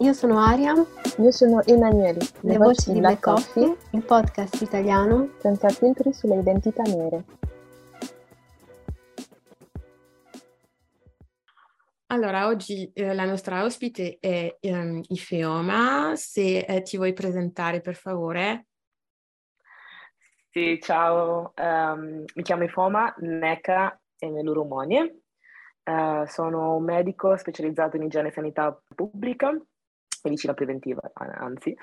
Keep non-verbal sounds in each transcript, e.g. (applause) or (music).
Io sono Aria. Io sono Emanuele. Le, Le voci di Black Coffee, Coffee, il podcast italiano senza filtri sulle identità nere. Allora, oggi eh, la nostra ospite è um, Ifeoma. Se eh, ti vuoi presentare, per favore. Sì, ciao. Um, mi chiamo Ifeoma Neka Emelurumonie. Uh, sono un medico specializzato in igiene e sanità pubblica medicina preventiva, anzi,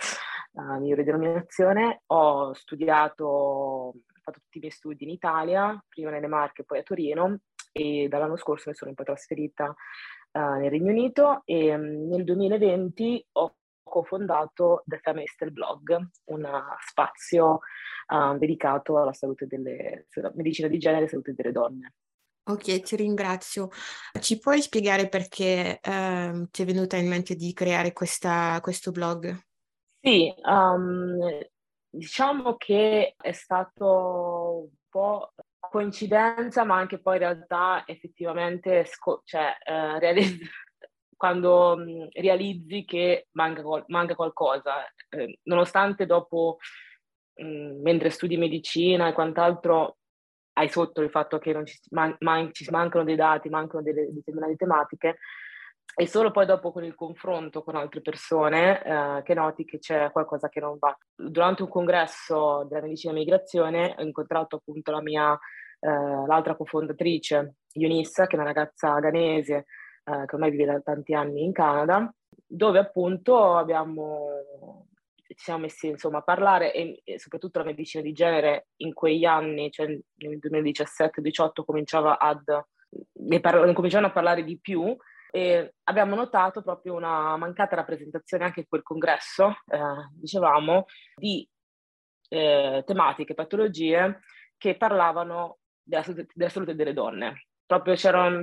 la migliore denominazione. Ho studiato, ho fatto tutti i miei studi in Italia, prima nelle Marche e poi a Torino e dall'anno scorso mi sono un po' trasferita uh, nel Regno Unito e um, nel 2020 ho cofondato The Feminist Blog, un spazio uh, dedicato alla salute delle, medicina di genere e salute delle donne. Ok, ti ringrazio. Ci puoi spiegare perché eh, ti è venuta in mente di creare questa, questo blog? Sì, um, diciamo che è stato un po' coincidenza, ma anche poi in realtà effettivamente, sco- cioè, eh, realizz- (laughs) quando mh, realizzi che manca, manca qualcosa, eh, nonostante dopo, mh, mentre studi medicina e quant'altro, hai sotto il fatto che ci, man- man- ci, mancano dei dati, mancano delle determinate tematiche, e solo poi dopo con il confronto con altre persone eh, che noti che c'è qualcosa che non va. Durante un congresso della medicina e migrazione ho incontrato appunto la mia, eh, l'altra cofondatrice, Yunissa, che è una ragazza ghanese eh, che ormai vive da tanti anni in Canada, dove appunto abbiamo ci siamo messi insomma a parlare e, e, soprattutto la medicina di genere in quegli anni, cioè nel 2017-18 cominciava ad, ne, par- ne cominciavano a parlare di più e abbiamo notato proprio una mancata rappresentazione anche in quel congresso, eh, dicevamo, di eh, tematiche, patologie che parlavano della della salute delle donne. Proprio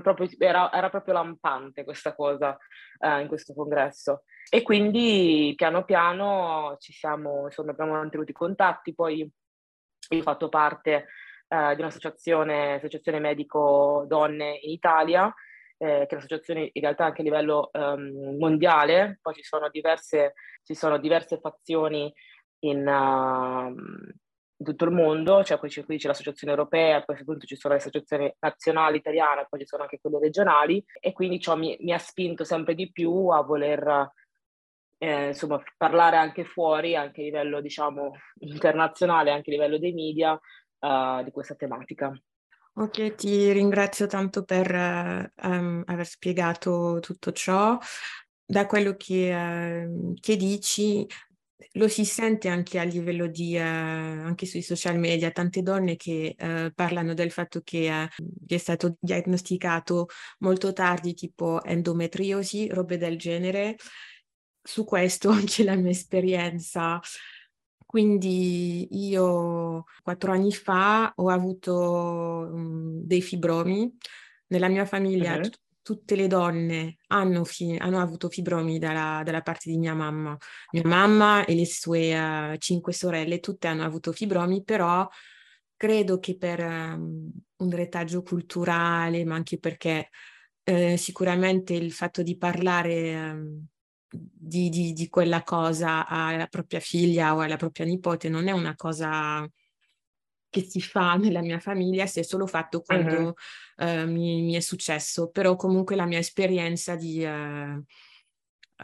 proprio, era, era, proprio lampante questa cosa eh, in questo congresso. E quindi piano piano ci siamo, insomma, abbiamo mantenuto i contatti, poi io ho fatto parte eh, di un'associazione, associazione medico donne in Italia, eh, che è un'associazione in realtà anche a livello um, mondiale, poi ci sono diverse, ci sono diverse fazioni in, uh, in tutto il mondo, cioè qui c'è, qui c'è l'associazione europea, poi appunto ci sono le associazioni nazionali italiane, poi ci sono anche quelle regionali e quindi ciò mi, mi ha spinto sempre di più a voler eh, insomma, parlare anche fuori, anche a livello diciamo internazionale, anche a livello dei media, uh, di questa tematica. Ok, ti ringrazio tanto per um, aver spiegato tutto ciò. Da quello che, uh, che, dici, lo si sente anche a livello di, uh, anche sui social media, tante donne che uh, parlano del fatto che gli è stato diagnosticato molto tardi, tipo endometriosi, robe del genere, su questo (laughs) anche la mia esperienza. Quindi io quattro anni fa ho avuto um, dei fibromi. Nella mia famiglia uh-huh. Tutte le donne hanno, fi- hanno avuto fibromi dalla, dalla, parte di mia mamma. Mia mamma e le sue uh, cinque sorelle, tutte hanno avuto fibromi, però credo che per um, un retaggio culturale, ma anche perché eh, sicuramente il fatto di parlare... Um, di, di, di, quella cosa alla propria figlia o alla propria nipote non è una cosa che si fa (laughs) nella mia famiglia, si è solo fatto quando uh-huh. uh, mi, mi, è successo, però comunque la mia esperienza di, uh,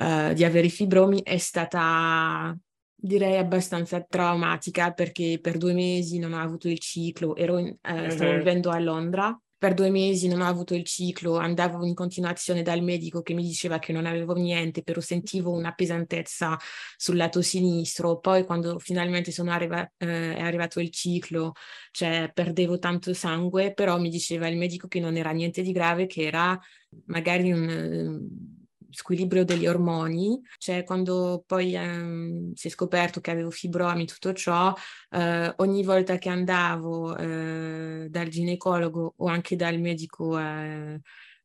uh, di avere i fibromi è stata direi abbastanza traumatica perché per due mesi non ho avuto il ciclo, ero in, uh, stavo vivendo a Londra per due mesi non ho avuto il ciclo, andavo in continuazione dal medico che mi diceva che non avevo niente, però sentivo una pesantezza sul lato sinistro. Poi quando finalmente arriva- eh, è arrivato il ciclo, cioè perdevo tanto sangue, però mi diceva il medico che non era niente di grave, che era magari un squilibrio degli ormoni, cioè quando poi ehm, si è scoperto che avevo fibromi, tutto ciò, eh, ogni volta che andavo eh, dal ginecologo o anche dal medico eh,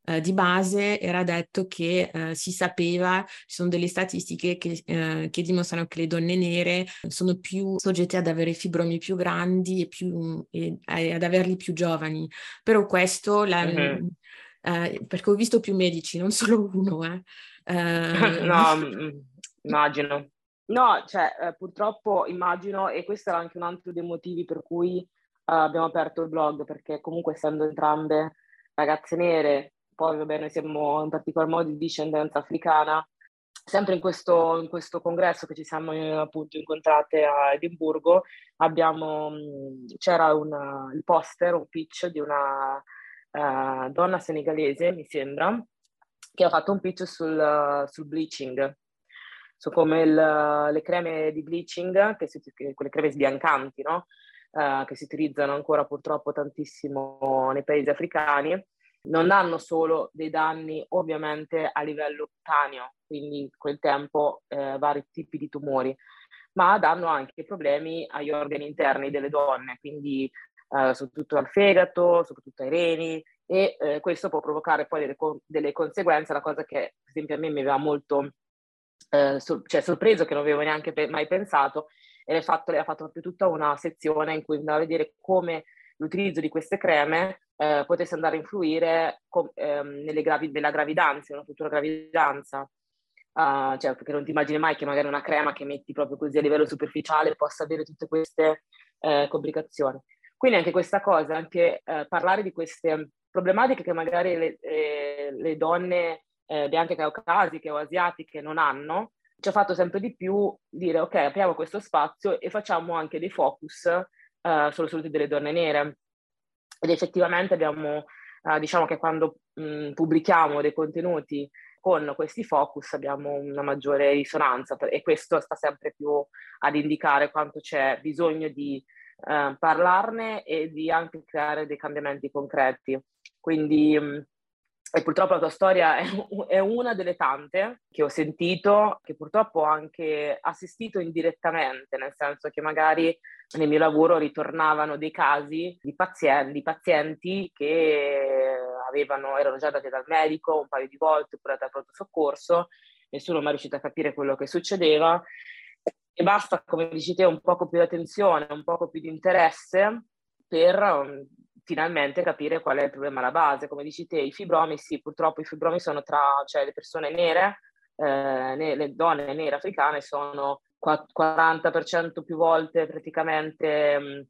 eh di base era detto che eh, si sapeva, ci sono delle statistiche che, eh, che, dimostrano che le donne nere sono più soggette ad avere fibromi più grandi e, più, e ad averli più giovani, però questo la, uh-huh eh, perché ho visto più medici, non solo uno. Eh. (laughs) Eh, no, mm, immagino. No, cioè, eh, purtroppo immagino, e questo era anche un altro dei motivi per cui eh, abbiamo aperto il blog, perché comunque essendo entrambe ragazze nere, poi vabbè noi siamo in particolar modo di discendenza africana, sempre in questo, in questo congresso che ci siamo eh, appunto incontrate a Edimburgo, abbiamo, mm, c'era una, il poster, un pitch di una uh, donna senegalese, mi sembra, che ha fatto un pitch sul, sul bleaching, su come il, le creme di bleaching, che si, quelle creme sbiancanti, no? uh, che si utilizzano ancora purtroppo tantissimo nei paesi africani, non hanno solo dei danni ovviamente a livello cutaneo, quindi in quel tempo eh, vari tipi di tumori, ma danno anche problemi agli organi interni delle donne, quindi eh, soprattutto al fegato, soprattutto ai reni e eh, questo può provocare poi delle, delle, conseguenze, la cosa che per esempio a me mi aveva molto eh, sor- cioè, sorpreso, che non avevo neanche pe- mai pensato, e lei, ha fatto proprio tutta una sezione in cui andava a vedere come l'utilizzo di queste creme eh, potesse andare a influire com- ehm, gravi- nella gravidanza, nella futura gravidanza. Uh, cioè, perché non ti immagini mai che magari una crema che metti proprio così a livello superficiale possa avere tutte queste eh, complicazioni. Quindi anche questa cosa, anche eh, parlare di queste problematiche che magari le, eh, le donne eh, bianche caucasiche o asiatiche non hanno, ci ha fatto sempre di più dire ok, apriamo questo spazio e facciamo anche dei focus uh, sulla salute delle donne nere. Ed effettivamente abbiamo, uh, diciamo che quando mh, pubblichiamo dei contenuti con questi focus abbiamo una maggiore risonanza e questo sta sempre più ad indicare quanto c'è bisogno di eh, parlarne e di anche creare dei cambiamenti concreti. Quindi mm, e purtroppo la tua storia è, è, una delle tante che ho sentito, che purtroppo ho anche assistito indirettamente, nel senso che magari nel mio lavoro ritornavano dei casi di pazienti, di pazienti che avevano, erano già andati dal medico un paio di volte oppure dal pronto soccorso, nessuno è riuscito a capire quello che succedeva e basta, come dici te, un poco più di attenzione, un poco più di interesse per um, finalmente capire qual è il problema alla base. Come dici te, i fibromi, sì, purtroppo i fibromi sono tra, cioè le persone nere, eh, le donne nere africane sono 40% più volte praticamente um,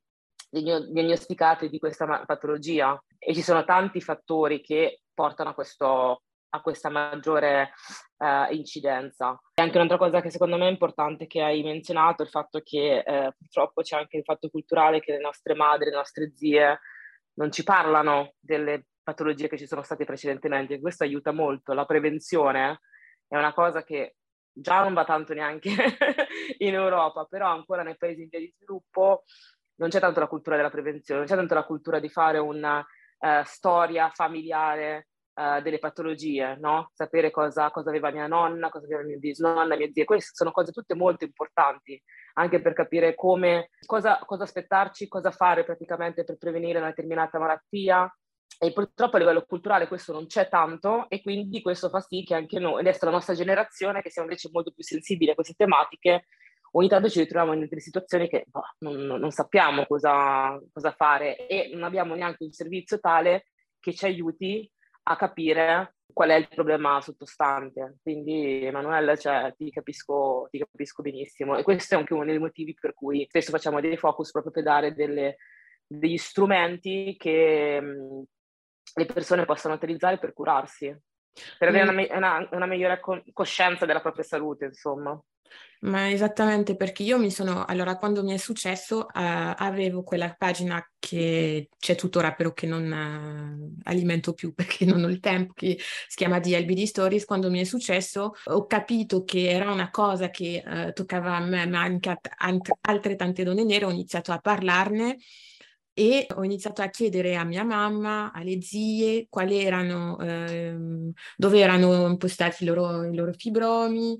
diagnosticate di questa patologia e ci sono tanti fattori che portano a questo a questa maggiore eh, incidenza. E anche un'altra cosa che secondo me è importante che hai menzionato, il fatto che eh, purtroppo c'è anche il fatto culturale che le nostre madri, le nostre zie non ci parlano delle patologie che ci sono state precedentemente. Questo aiuta molto. La prevenzione è una cosa che già non va tanto neanche (laughs) in Europa, però ancora nei paesi in via di sviluppo non c'è tanto la cultura della prevenzione, non c'è tanto la cultura di fare una uh, storia familiare uh, delle patologie, no? Sapere cosa, cosa, aveva mia nonna, cosa aveva mia bisnonna, mia zia. Queste sono cose tutte molto importanti, anche per capire come, cosa, cosa aspettarci, cosa fare praticamente per prevenire una determinata malattia, e purtroppo a livello culturale questo non c'è tanto e quindi questo fa sì che anche noi, adesso la nostra generazione, che siamo invece molto più sensibili a queste tematiche, ogni tanto ci ritroviamo in delle situazioni che boh, non, non, sappiamo cosa, cosa, fare e non abbiamo neanche un servizio tale che ci aiuti a capire qual è il problema sottostante. Quindi Emanuele, cioè, ti, capisco, ti capisco benissimo e questo è anche uno dei motivi per cui spesso facciamo dei focus proprio per dare delle, degli strumenti che mh, le persone possono utilizzare per curarsi, per avere mm. una, una, una, migliore coscienza della propria salute, insomma. Ma esattamente perché io mi sono, allora quando mi è successo uh, avevo quella pagina che c'è tuttora però che non uh, alimento più (laughs) perché non ho il tempo, che si chiama DLBD Stories, quando mi è successo ho capito che era una cosa che uh, toccava a me ma anche a t- altre tante donne nere, ho iniziato a parlarne e ho iniziato a chiedere a mia mamma, alle zie, quali erano, ehm, dove erano impostati i loro, i loro fibromi,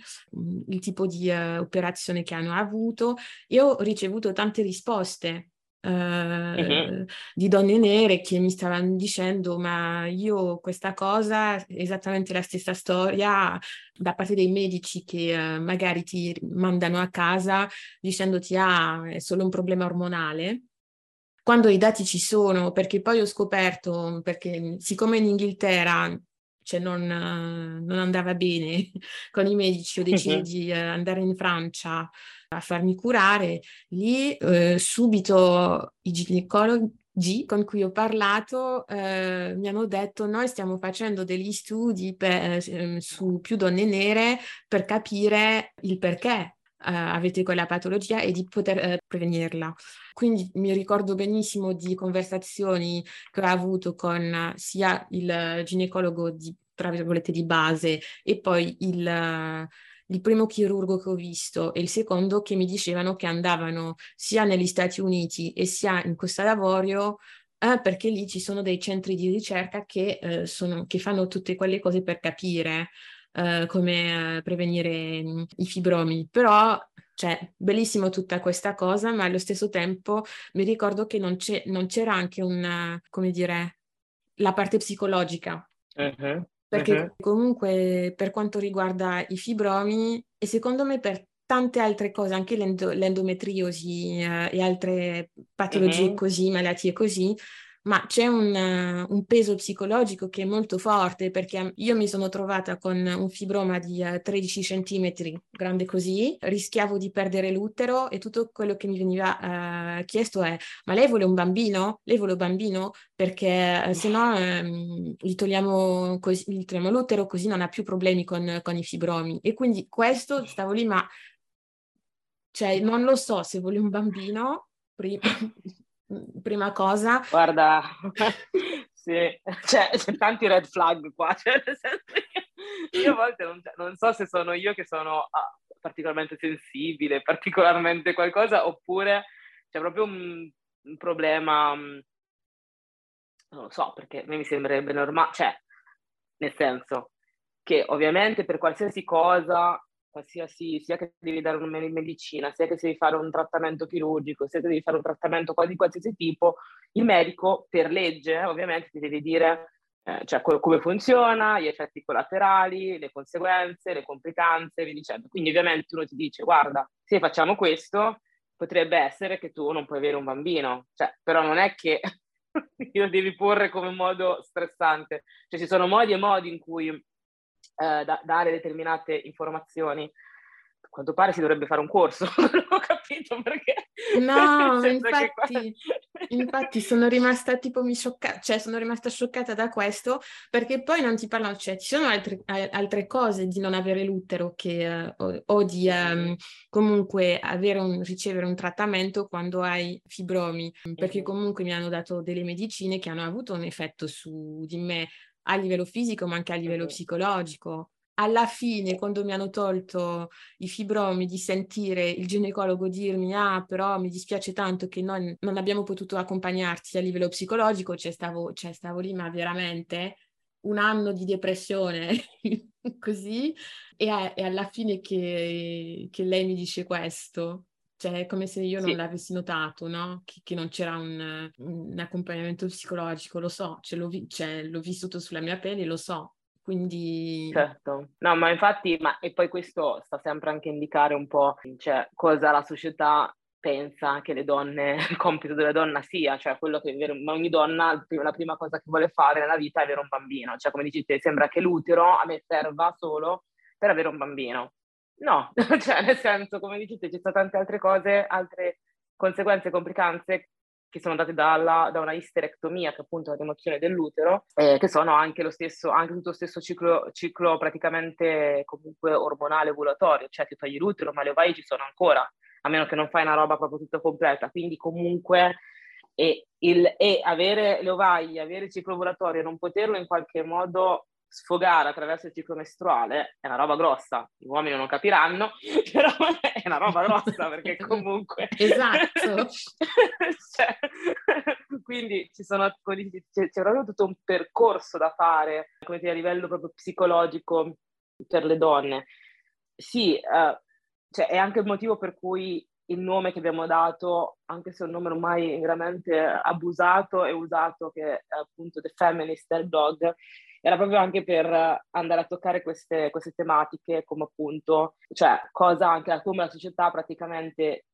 il tipo di uh, operazione che hanno avuto e ho ricevuto tante risposte. Uh, uh-huh. di donne nere che mi stavano dicendo ma io questa cosa esattamente la stessa storia da parte dei medici che uh, magari ti mandano a casa dicendoti ah è solo un problema ormonale quando i dati ci sono, perché poi ho scoperto, perché siccome in Inghilterra cioè non, non, andava bene (laughs) con i medici, ho deciso uh-huh. di uh, andare in Francia a farmi curare, lì uh, subito i ginecologi con cui ho parlato uh, mi hanno detto noi stiamo facendo degli studi per, su più donne nere per capire il perché avete quella patologia e di poter prevenirla. Quindi mi ricordo benissimo di conversazioni che ho avuto con sia il ginecologo di, tra virgolette, di base e poi il, il primo chirurgo che ho visto e il secondo che mi dicevano che andavano sia negli Stati Uniti e sia in Costa d'Avorio eh, perché lì ci sono dei centri di ricerca che, eh, sono, che fanno tutte quelle cose per capire eh, come eh, prevenire mh, i fibromi. Però cioè, bellissimo tutta questa cosa, ma allo stesso tempo mi ricordo che non, non c'era anche una, come dire, la parte psicologica. Uh-huh. Perché uh-huh. comunque per quanto riguarda i fibromi e secondo me per tante altre cose, anche l'endo- l'endometriosi eh, e altre patologie uh-huh. così, malattie così, ma c'è un, un, peso psicologico che è molto forte perché io mi sono trovata con un fibroma di 13 eh, centimetri, grande così, rischiavo di perdere l'utero e tutto quello che mi veniva uh, chiesto è ma lei vuole un bambino? Lei vuole un bambino? Perché uh, se no um, gli, togliamo così, gli togliamo l'utero così non ha più problemi con, con i fibromi. E quindi questo stavo lì ma cioè non lo so se vuole un bambino prima prima cosa. Guarda, (laughs) sì, cioè, c'è tanti red flag qua, (laughs) cioè, io a volte non, non, so se sono io che sono ah, particolarmente sensibile, particolarmente qualcosa, oppure c'è proprio un, un problema, mm, non lo so, perché a me mi sembrerebbe normale, cioè, nel senso che ovviamente per qualsiasi cosa qualsiasi, sia che devi dare una medicina, sia che devi fare un trattamento chirurgico, sia che devi fare un trattamento di qualsiasi tipo, il medico per legge ovviamente ti deve dire eh, cioè, come funziona, gli effetti collaterali, le conseguenze, le complicanze e via dicendo. Quindi ovviamente uno ti dice guarda, se facciamo questo, potrebbe essere che tu non puoi avere un bambino, cioè, però non è che (laughs) lo devi porre come modo stressante, cioè ci sono modi e modi in cui eh, da, dare determinate informazioni. A quanto pare si dovrebbe fare un corso, (laughs) non ho capito perché. No, (laughs) infatti, qua... infatti sono rimasta tipo mi sciocca, cioè sono rimasta scioccata da questo perché poi non ti parlano, cioè ci sono altre, altre cose di non avere l'utero che, uh, o, o, di um, comunque un, ricevere un trattamento quando hai fibromi, perché comunque mi hanno dato delle medicine che hanno avuto un effetto su di me a livello fisico ma anche a livello psicologico. Alla fine, quando mi hanno tolto i fibromi, di sentire il ginecologo dirmi: Ah, però mi dispiace tanto che noi non abbiamo potuto accompagnarti a livello psicologico, cioè stavo, cioè stavo lì, ma veramente un anno di depressione (laughs) così. E, a, e alla fine che, che lei mi dice questo, cioè, è come se io non sì. l'avessi notato, no? Che, che non c'era un, un, accompagnamento psicologico, lo so, cioè, l'ho, vi- cioè, l'ho vissuto sulla mia pelle, lo so. Quindi... Certo, no, ma infatti, ma, e poi questo sta sempre anche a indicare un po' cioè, cosa la società pensa che le donne, (laughs) il compito della donna sia, cioè quello che ma ogni donna la prima cosa che vuole fare nella vita è avere un bambino, cioè come dici te, sembra che l'utero a me serva solo per avere un bambino. No, (laughs) cioè nel senso, come dici te, ci sono tante altre cose, altre conseguenze, complicanze che sono date dalla, da una isterectomia, che è appunto la rimozione dell'utero, eh, che sono anche lo stesso, anche tutto lo stesso ciclo, ciclo praticamente comunque ormonale ovulatorio, cioè ti togli l'utero, ma le ovaie ci sono ancora, a meno che non fai una roba proprio tutta completa. Quindi comunque e, il, e avere le ovaie, avere il ciclo ovulatorio, non poterlo in qualche modo sfogare attraverso il ciclo mestruale è una roba grossa. Gli uomini non capiranno, (laughs) però è una roba grossa perché (laughs) comunque... esatto. (laughs) cioè, quindi ci sono, c'è, c'è proprio tutto un percorso da fare, come dire, a livello proprio psicologico per le donne. Sì, uh, cioè, è anche il motivo per cui il nome che abbiamo dato, anche se è un nome ormai veramente abusato e usato, che è appunto The Feminist Dog, era proprio anche per andare a toccare queste, queste tematiche, come appunto, cioè cosa anche come la società praticamente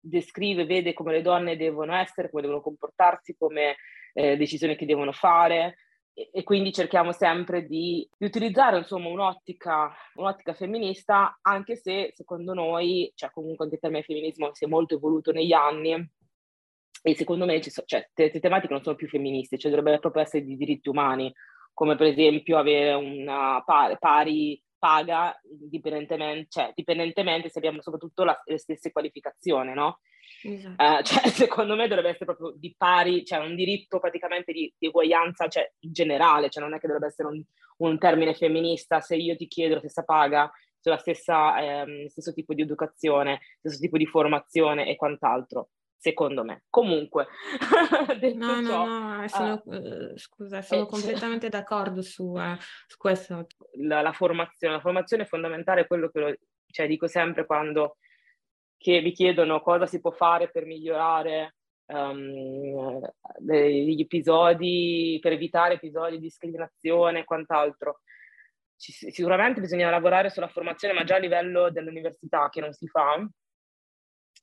descrive, vede come le donne devono essere, come devono comportarsi, come eh, decisioni che devono fare, e, quindi cerchiamo sempre di, di utilizzare insomma un'ottica, un'ottica, femminista, anche se secondo noi, cioè comunque anche il termine femminismo si è molto evoluto negli anni e secondo me ci so, cioè, le tematiche non sono più femministe, cioè dovrebbero proprio essere di diritti umani, come per esempio avere una pari, pari paga indipendentemente, cioè, dipendentemente se abbiamo soprattutto la, le stesse qualificazioni, no? Esatto. Uh, cioè, (laughs) secondo me dovrebbe essere proprio di pari, cioè un diritto praticamente di, di uguaglianza cioè, in generale, cioè non è che dovrebbe essere un, un, termine femminista se io ti chiedo la stessa paga sulla stessa ehm, stesso tipo di educazione, stesso tipo di formazione e quant'altro secondo me. Comunque, (laughs) no, ciò, no, no, sono, uh, scusa, sono eh, completamente d'accordo su, uh, su questo. La, la, formazione, la formazione è fondamentale, quello che lo, cioè, dico sempre quando che vi chiedono cosa si può fare per migliorare um, degli episodi, per evitare episodi di discriminazione e quant'altro. Ci, sicuramente bisogna lavorare sulla formazione, ma già a livello dell'università che non si fa,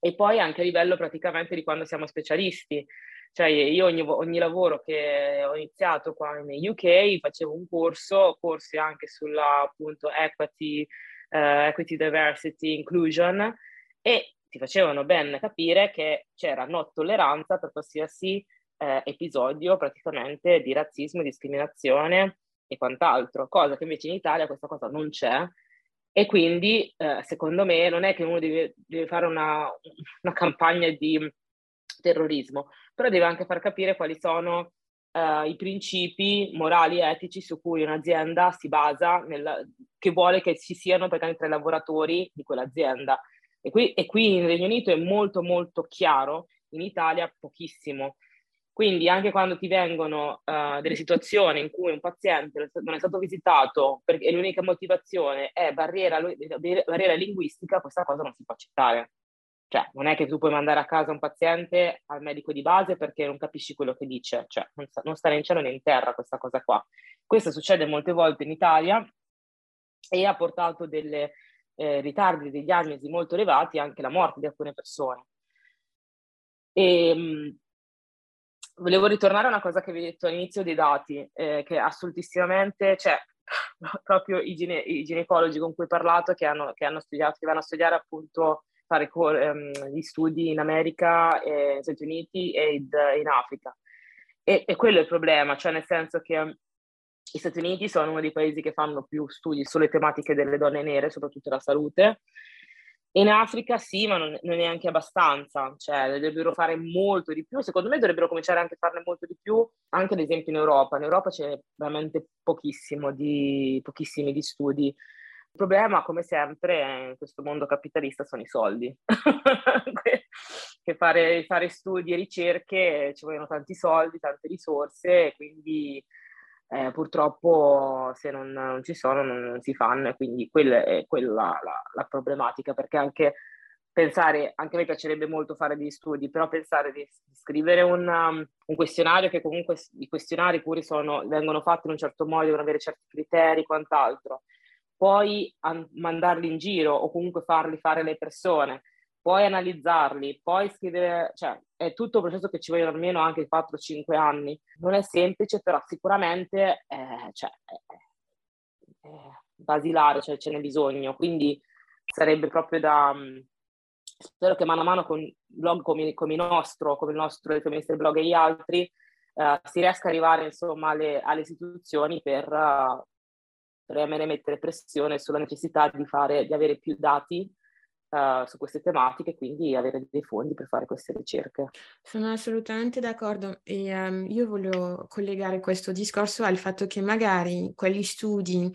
e poi anche a livello praticamente di quando siamo specialisti. Cioè io ogni, ogni lavoro che ho iniziato qua in UK facevo un corso, corsi anche sulla appunto equity, uh, equity, diversity, inclusion e ti facevano ben capire che c'era no tolleranza per qualsiasi eh, episodio praticamente di razzismo, discriminazione e quant'altro, cosa che invece in Italia questa cosa non c'è e quindi, eh, secondo me, non è che uno deve, deve fare una, una, campagna di terrorismo, però deve anche far capire quali sono eh, i principi morali e etici su cui un'azienda si basa, nel, che vuole che ci siano praticamente i lavoratori di quell'azienda. E qui, e qui in Regno Unito è molto, molto chiaro, in Italia pochissimo. Quindi anche quando ti vengono uh, delle situazioni in cui un paziente non è stato visitato perché l'unica motivazione è barriera, barriera linguistica, questa cosa non si può accettare. Cioè, non è che tu puoi mandare a casa un paziente al medico di base perché non capisci quello che dice, cioè non, sta, non sta né in cielo né in terra questa cosa qua. Questo succede molte volte in Italia e ha portato dei eh, ritardi di diagnosi molto elevati e anche la morte di alcune persone. E, ehm, volevo ritornare a una cosa che vi ho detto all'inizio dei dati, eh, che assolutissimamente, cioè (laughs) proprio i, gine- i, ginecologi con cui ho parlato che hanno, che hanno studiato, che vanno a studiare appunto, fare co- ehm, gli studi in America, negli Stati Uniti e in Africa. E, e, quello è il problema, cioè nel senso che gli Stati Uniti sono uno dei paesi che fanno più studi sulle tematiche delle donne nere, soprattutto la salute, in Africa sì, ma non, non neanche abbastanza, cioè dovrebbero fare molto di più, secondo me dovrebbero cominciare anche a farne molto di più, anche ad esempio in Europa, in Europa c'è veramente pochissimo di, pochissimi di studi. Il problema, come sempre, in questo mondo capitalista sono i soldi. (laughs) che fare, fare studi e ricerche ci vogliono tanti soldi, tante risorse, quindi eh, purtroppo se non, non ci sono non, non, si fanno e quindi quella è quella la, la, problematica perché anche pensare, anche a me piacerebbe molto fare degli studi, però pensare di, scrivere un, um, un, questionario che comunque i questionari pure sono, vengono fatti in un certo modo, devono avere certi criteri quant'altro, poi an- mandarli in giro o comunque farli fare le persone poi analizzarli, poi scrivere, cioè è tutto un processo che ci vogliono almeno anche 4-5 anni. Non è semplice, però sicuramente è, cioè, è, è basilare, cioè ce n'è bisogno, quindi sarebbe proprio da, spero che mano a mano con blog come, come il nostro, come il nostro, il Femminista Blog e gli altri, uh, si riesca ad arrivare insomma alle, alle istituzioni per uh, premere e mettere pressione sulla necessità di, fare, di avere più dati uh, su queste tematiche e quindi avere dei fondi per fare queste ricerche. Sono assolutamente d'accordo e um, io voglio collegare questo discorso al fatto che magari quegli studi,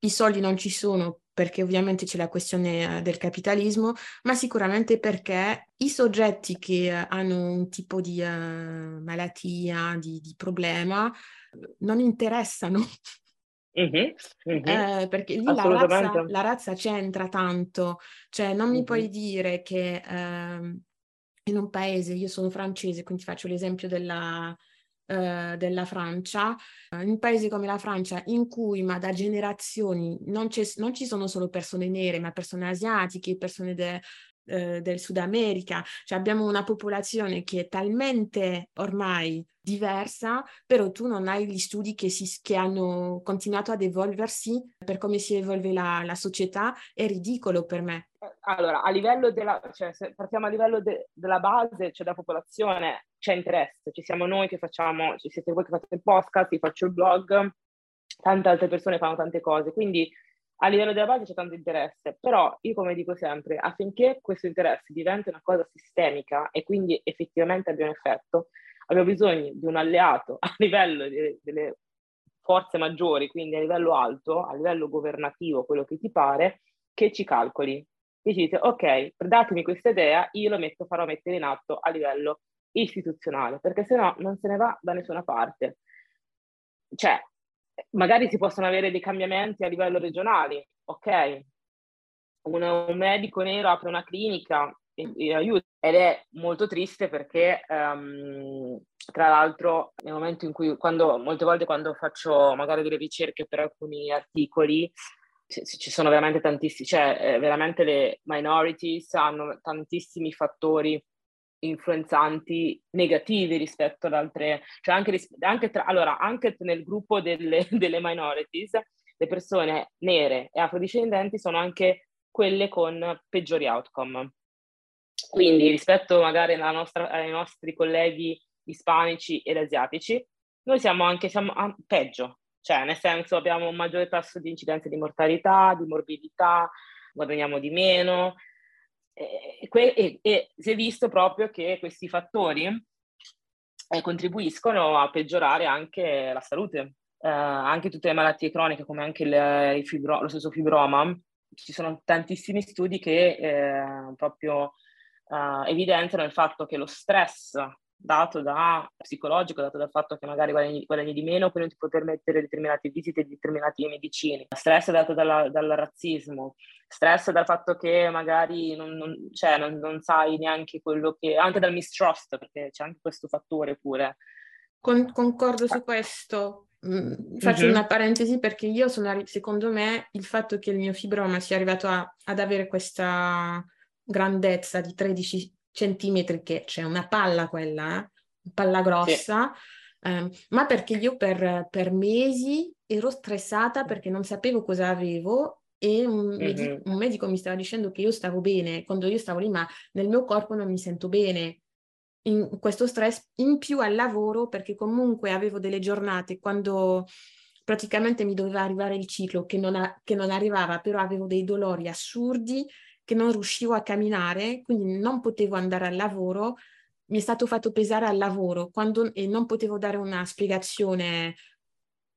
i soldi non ci sono perché ovviamente c'è la questione uh, del capitalismo, ma sicuramente perché i soggetti che uh, hanno un tipo di malattia, di, di problema, non interessano Mm-hmm, mm-hmm. Eh, perché lì la razza, la razza, c'entra tanto, cioè non mi mm-hmm. puoi dire che eh, in un paese, io sono francese, quindi faccio l'esempio della, eh, della Francia, in un paese come la Francia in cui ma da generazioni non, non ci sono solo persone nere, ma persone asiatiche, persone de, eh, del Sud America, cioè abbiamo una popolazione che è talmente ormai diversa, però tu non hai gli studi che, si, che hanno continuato ad evolversi per come si evolve la, la, società, è ridicolo per me. Allora, a livello della, cioè, se partiamo a livello de, della base, cioè della popolazione, c'è interesse, ci siamo noi che facciamo, ci siete voi che fate il podcast, io faccio il blog, tante altre persone fanno tante cose, quindi a livello della base c'è tanto interesse, però io come dico sempre, affinché questo interesse diventi una cosa sistemica e quindi effettivamente abbia un effetto, abbiamo bisogno di un alleato a livello di, delle forze maggiori, quindi a livello alto, a livello governativo, quello che ti pare, che ci calcoli. E ci dite, ok, datemi questa idea, io lo metto, farò mettere in atto a livello istituzionale, perché se no non se ne va da nessuna parte. Cioè, magari si possono avere dei cambiamenti a livello regionale, ok? Un, un medico nero apre una clinica e, e, aiuta ed è molto triste perché um, tra l'altro nel momento in cui quando molte volte quando faccio magari delle ricerche per alcuni articoli ci sono veramente tantissimi, cioè eh, veramente le minorities hanno tantissimi fattori influenzanti negativi rispetto ad altre, cioè anche, anche, tra, allora, anche nel gruppo delle, (laughs) delle minorities, le persone nere e afrodiscendenti sono anche quelle con peggiori outcome. Quindi rispetto magari nostra, ai nostri colleghi ispanici ed asiatici, noi siamo anche siamo peggio, cioè nel senso abbiamo un maggiore tasso di incidenza di mortalità, di morbidità, guadagniamo di meno, e, e, e si è visto proprio che questi fattori eh, contribuiscono a peggiorare anche la salute, eh, anche tutte le malattie croniche come anche il, il fibro, lo stesso fibroma. Ci sono tantissimi studi che eh, proprio eh, evidenziano il fatto che lo stress dato da psicologico, dato dal fatto che magari guadagni, guadagni di meno, quindi non ti puoi permettere determinate visite di determinati medicini, stress dato dalla, dal razzismo, stress dal fatto che magari non, non, cioè, non, non, sai neanche quello che, anche dal mistrust, perché c'è anche questo fattore pure. Con, concordo su questo. Mm, faccio uh-huh. una parentesi perché io sono, secondo me, il fatto che il mio fibroma sia arrivato a, ad avere questa grandezza di 13 centimetri che c'è una palla quella, eh? palla grossa, sì. eh, ma perché io per, per, mesi ero stressata perché non sapevo cosa avevo e un, mm-hmm. medico, un, medico mi stava dicendo che io stavo bene quando io stavo lì, ma nel mio corpo non mi sento bene. In questo stress in più al lavoro perché comunque avevo delle giornate quando praticamente mi doveva arrivare il ciclo che non, a, che non arrivava, però avevo dei dolori assurdi che non riuscivo a camminare, quindi non potevo andare al lavoro, mi è stato fatto pesare al lavoro quando, e non potevo dare una spiegazione,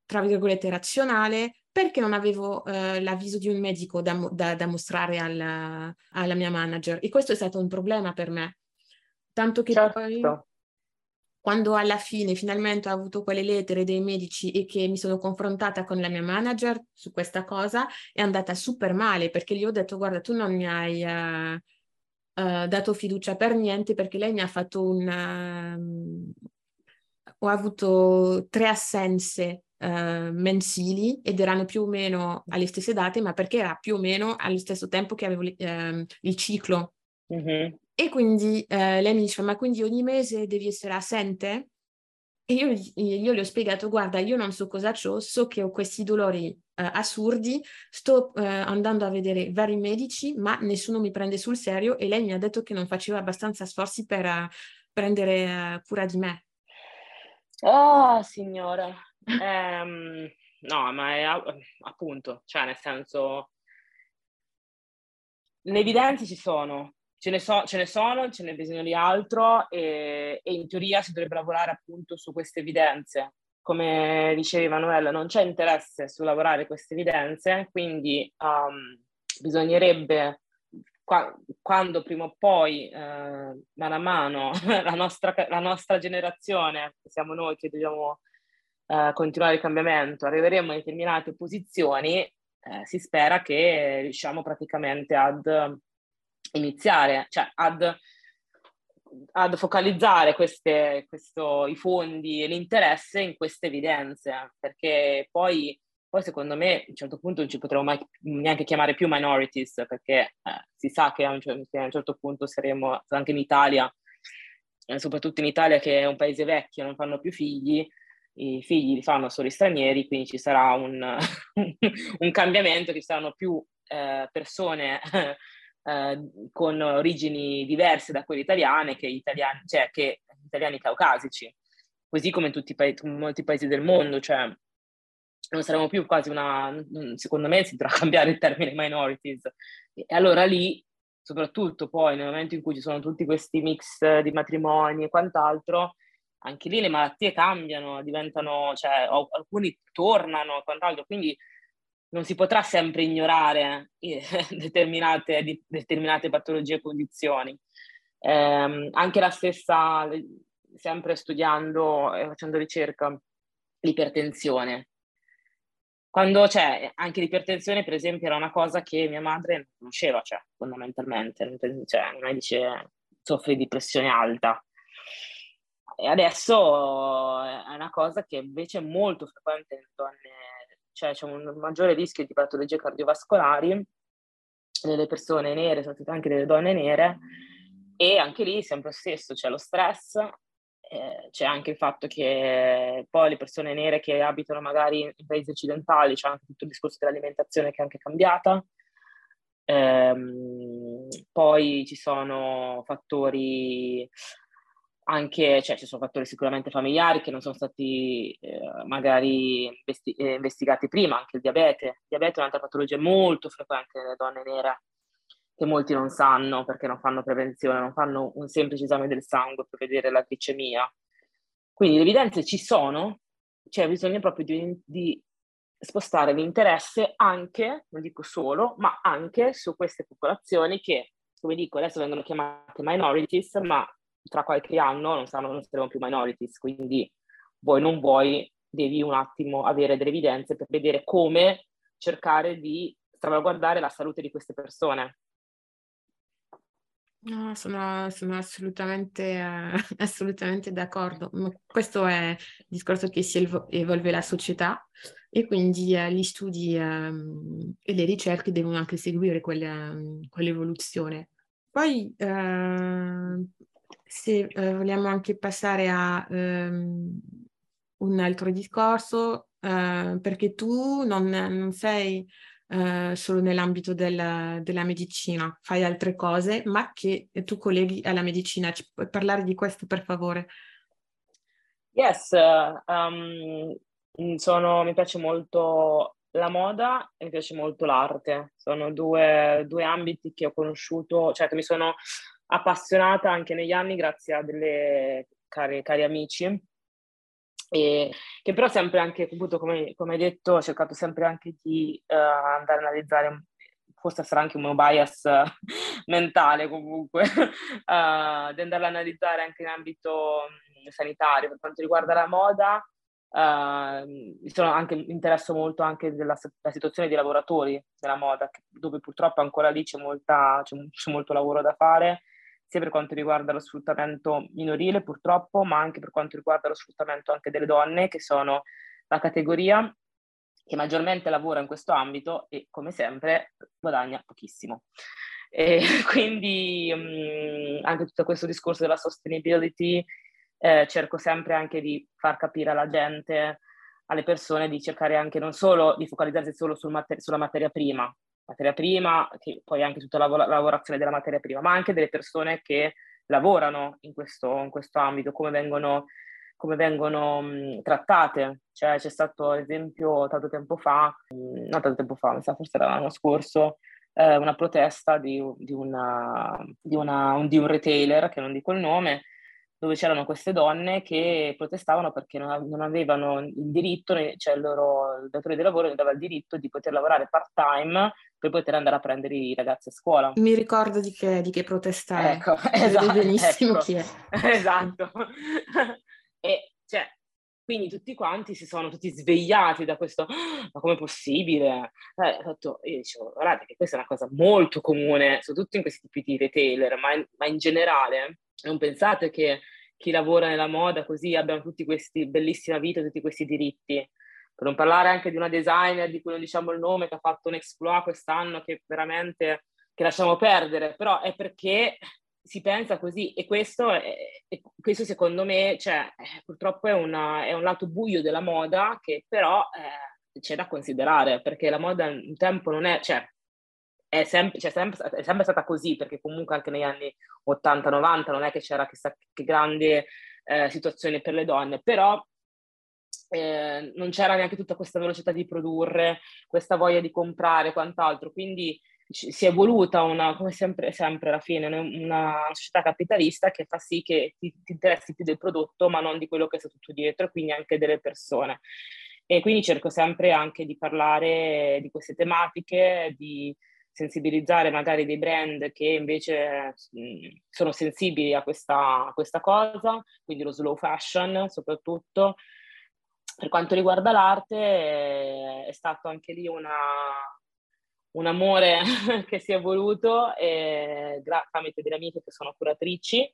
tra virgolette, razionale, perché non avevo eh, l'avviso di un medico da, da, da mostrare alla, alla, mia manager. E questo è stato un problema per me. Tanto che certo. poi quando alla fine finalmente ho avuto quelle lettere dei medici e che mi sono confrontata con la mia manager su questa cosa, è andata super male perché gli ho detto guarda tu non mi hai uh, uh, dato fiducia per niente perché lei mi ha fatto un... Uh, ho avuto tre assenze mensili ed erano più o meno alle stesse date, ma perché era più o meno allo stesso tempo che avevo ehm, il ciclo. Mm-hmm. E quindi eh, lei mi diceva, ma quindi ogni mese devi essere assente? E io, io, le ho spiegato, guarda, io non so cosa ho, so che ho questi dolori eh, assurdi, sto eh, andando a vedere vari medici, ma nessuno mi prende sul serio e lei mi ha detto che non faceva abbastanza sforzi per uh, prendere uh, cura di me. Oh, signora. Um, no, ma è appunto, cioè nel senso, le evidenze ci sono, ce ne, so, ce ne sono, ce n'è bisogno di altro e, e in teoria si dovrebbe lavorare appunto su queste evidenze. Come dicevi Emanuele, non c'è interesse su lavorare queste evidenze, quindi um, bisognerebbe, qua, quando prima o poi, eh, mano a mano, (laughs) la nostra, la nostra generazione, siamo noi che dobbiamo eh, continuare il cambiamento, arriveremo a determinate posizioni, eh, si spera che riusciamo praticamente ad iniziare, cioè ad ad focalizzare queste, questo, i fondi e l'interesse in queste evidenze, perché poi, poi, secondo me a un certo punto non ci potremo mai neanche chiamare più minorities, perché eh, si sa che a, un, che a, un, certo punto saremo anche in Italia, eh, soprattutto in Italia che è un paese vecchio, non fanno più figli, i figli li fanno solo i stranieri, quindi ci sarà un, (laughs) un cambiamento, ci saranno più eh, persone (laughs) eh, con origini diverse da quelle italiane che italiani, cioè che italiani caucasici, così come in, tutti in molti paesi del mondo, cioè non saremo più quasi una, secondo me si dovrà (laughs) cambiare il termine minorities. E allora lì, soprattutto poi nel momento in cui ci sono tutti questi mix di matrimoni e quant'altro, anche lì le malattie cambiano, diventano, cioè alcuni tornano e quant'altro, quindi non si potrà sempre ignorare eh, (laughs) determinate, determinate patologie e condizioni. Eh, anche la stessa, sempre studiando e facendo ricerca, l'ipertensione. Quando c'è anche l'ipertensione, per esempio, era una cosa che mia madre non conosceva, cioè, fondamentalmente. Cioè, non è dice soffri di pressione alta. E adesso è una cosa che invece è molto frequente nelle donne cioè c'è un maggiore rischio di patologie cardiovascolari nelle persone nere, soprattutto anche delle donne nere, e anche lì sempre lo stesso, c'è lo stress, eh, c'è anche il fatto che poi le persone nere che abitano magari in paesi occidentali, c'è anche tutto il discorso dell'alimentazione che è anche cambiata, ehm, poi ci sono fattori anche, cioè ci sono fattori sicuramente familiari che non sono stati eh, magari investi- eh, investigati prima, anche il diabete. Il diabete è un'altra patologia molto frequente nelle donne nere, che molti non sanno perché non fanno prevenzione, non fanno un semplice esame del sangue per vedere la glicemia. Quindi le evidenze ci sono, c'è bisogno proprio di, di spostare l'interesse anche, non dico solo, ma anche su queste popolazioni che, come dico, adesso vengono chiamate minorities, ma tra qualche anno non, saranno, non saremo più minorities, quindi vuoi non vuoi devi un attimo avere delle evidenze per vedere come cercare di salvaguardare la salute di queste persone. No, sono, sono assolutamente, eh, (laughs) assolutamente d'accordo. Questo è il discorso che si evolve la società e quindi eh, gli studi eh, e le ricerche devono anche seguire quella, quell'evoluzione. Poi eh, se eh, vogliamo anche passare a um, un altro discorso, uh, perché tu non, non sei uh, solo nell'ambito della, della, medicina, fai altre cose, ma che tu colleghi alla medicina. Ci puoi parlare di questo, per favore? Yes, um, sono, mi piace molto la moda e mi piace molto l'arte. Sono due, due ambiti che ho conosciuto, cioè che mi sono appassionata anche negli anni grazie a delle cari, cari amici e che però sempre anche, appunto, come, come hai detto, ho cercato sempre anche di uh, andare a analizzare, forse sarà anche un mio bias uh, (laughs) mentale comunque, uh, (laughs) di andare a analizzare anche in ambito um, sanitario. Per quanto riguarda la moda, mi sono anche, interesso molto anche della, della, situazione dei lavoratori della moda, dove purtroppo ancora lì c'è, molta, c'è, c'è molto lavoro da fare sia per quanto riguarda lo sfruttamento minorile purtroppo, ma anche per quanto riguarda lo sfruttamento anche delle donne, che sono la categoria che maggiormente lavora in questo ambito e come sempre guadagna pochissimo. E (laughs) quindi mh, mm, anche tutto questo discorso della sustainability eh, cerco sempre anche di far capire alla gente alle persone di cercare anche non solo di focalizzarsi solo sul mater- sulla materia prima, materia prima, poi anche tutta la lav- lavorazione della materia prima, ma anche delle persone che lavorano in questo, in questo ambito, come vengono, come vengono mh, trattate. Cioè, c'è stato, ad esempio, tanto tempo fa, mh, non tanto tempo fa, mi sa forse era l'anno scorso, eh, una protesta di, di, una, di, una, un, di un retailer, che non dico il nome, dove c'erano queste donne che protestavano perché non, avevano il diritto, cioè il loro datore di lavoro non aveva il diritto di poter lavorare part-time per poter andare a prendere i ragazzi a scuola. Mi ricordo di che, di che protesta è. Ecco, (laughs) esatto. benissimo ecco. chi è. (laughs) esatto. (laughs) e cioè, quindi tutti quanti si sono tutti svegliati da questo, "Ah, ma com'è possibile? Eh, io dicevo, guardate che questa è una cosa molto comune, soprattutto in questi tipi di retailer, ma in, ma in generale non pensate che chi lavora nella moda così abbiano tutti questi bellissima vita, tutti questi diritti. Per non parlare anche di una designer di cui non diciamo il nome, che ha fatto un exploit quest'anno che veramente che lasciamo perdere, però è perché si pensa così e questo, è, e questo secondo me cioè, eh, purtroppo è, una, è, un lato buio della moda che però eh, c'è da considerare perché la moda un tempo non è, cioè, è, sempre, cioè, sempre, è sempre stata così perché comunque anche negli anni 80-90 non è che c'era chissà che grande eh, situazione per le donne, però eh, non c'era neanche tutta questa velocità di produrre, questa voglia di comprare e quant'altro, quindi si è evoluta una, come sempre, sempre alla fine, una società capitalista che fa sì che ti, ti interessi più del prodotto ma non di quello che sta tutto dietro, quindi anche delle persone. E quindi cerco sempre anche di parlare di queste tematiche, di sensibilizzare magari dei brand che invece mh, sono sensibili a questa, a questa cosa, quindi lo slow fashion soprattutto. Per quanto riguarda l'arte è stato anche lì una, un amore (laughs) che si è evoluto eh, gra- tramite delle amiche che sono curatrici,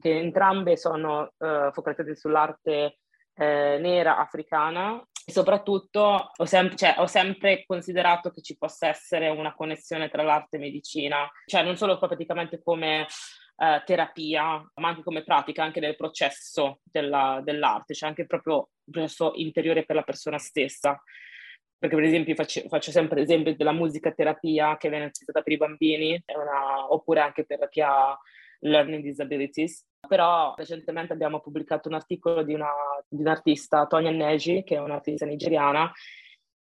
che entrambe sono eh, focalizzate sull'arte eh, nera africana e soprattutto ho, sem- cioè, ho, sempre considerato che ci possa essere una connessione tra l'arte e medicina, cioè non solo praticamente come eh, terapia, ma anche come pratica, anche nel processo della, dell'arte, cioè anche proprio un processo interiore per la persona stessa. Perché per esempio faccio, faccio sempre l'esempio della musica-terapia che viene utilizzata per i bambini, una, oppure anche per chi ha learning disabilities. Però recentemente abbiamo pubblicato un articolo di, una, di un'artista, Tonya Neji, che è un'artista nigeriana,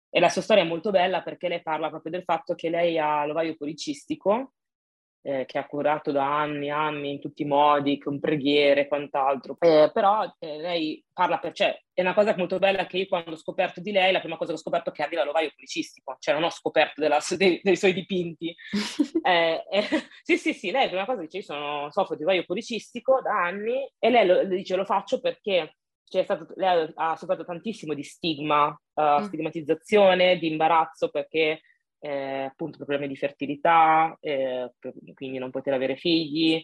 e la sua storia è molto bella perché lei parla proprio del fatto che lei ha l'ovaio policistico eh, che ha curato da anni e anni in tutti i modi, con preghiere e quant'altro. Eh, però eh, lei parla per cioè, è una cosa molto bella che io quando ho scoperto di lei, la prima cosa che ho scoperto è che aveva l'ovaio policistico, cioè non ho scoperto della, dei, dei, suoi dipinti. (laughs) Eh, eh, (laughs) sì, sì, sì, lei la prima cosa dice io sono, soffro di ovaio policistico da anni e lei lo, dice lo faccio perché c'è stato, lei ha sofferto tantissimo di stigma, uh, mm. stigmatizzazione, di imbarazzo perché eh, appunto problemi di fertilità, eh, quindi non poter avere figli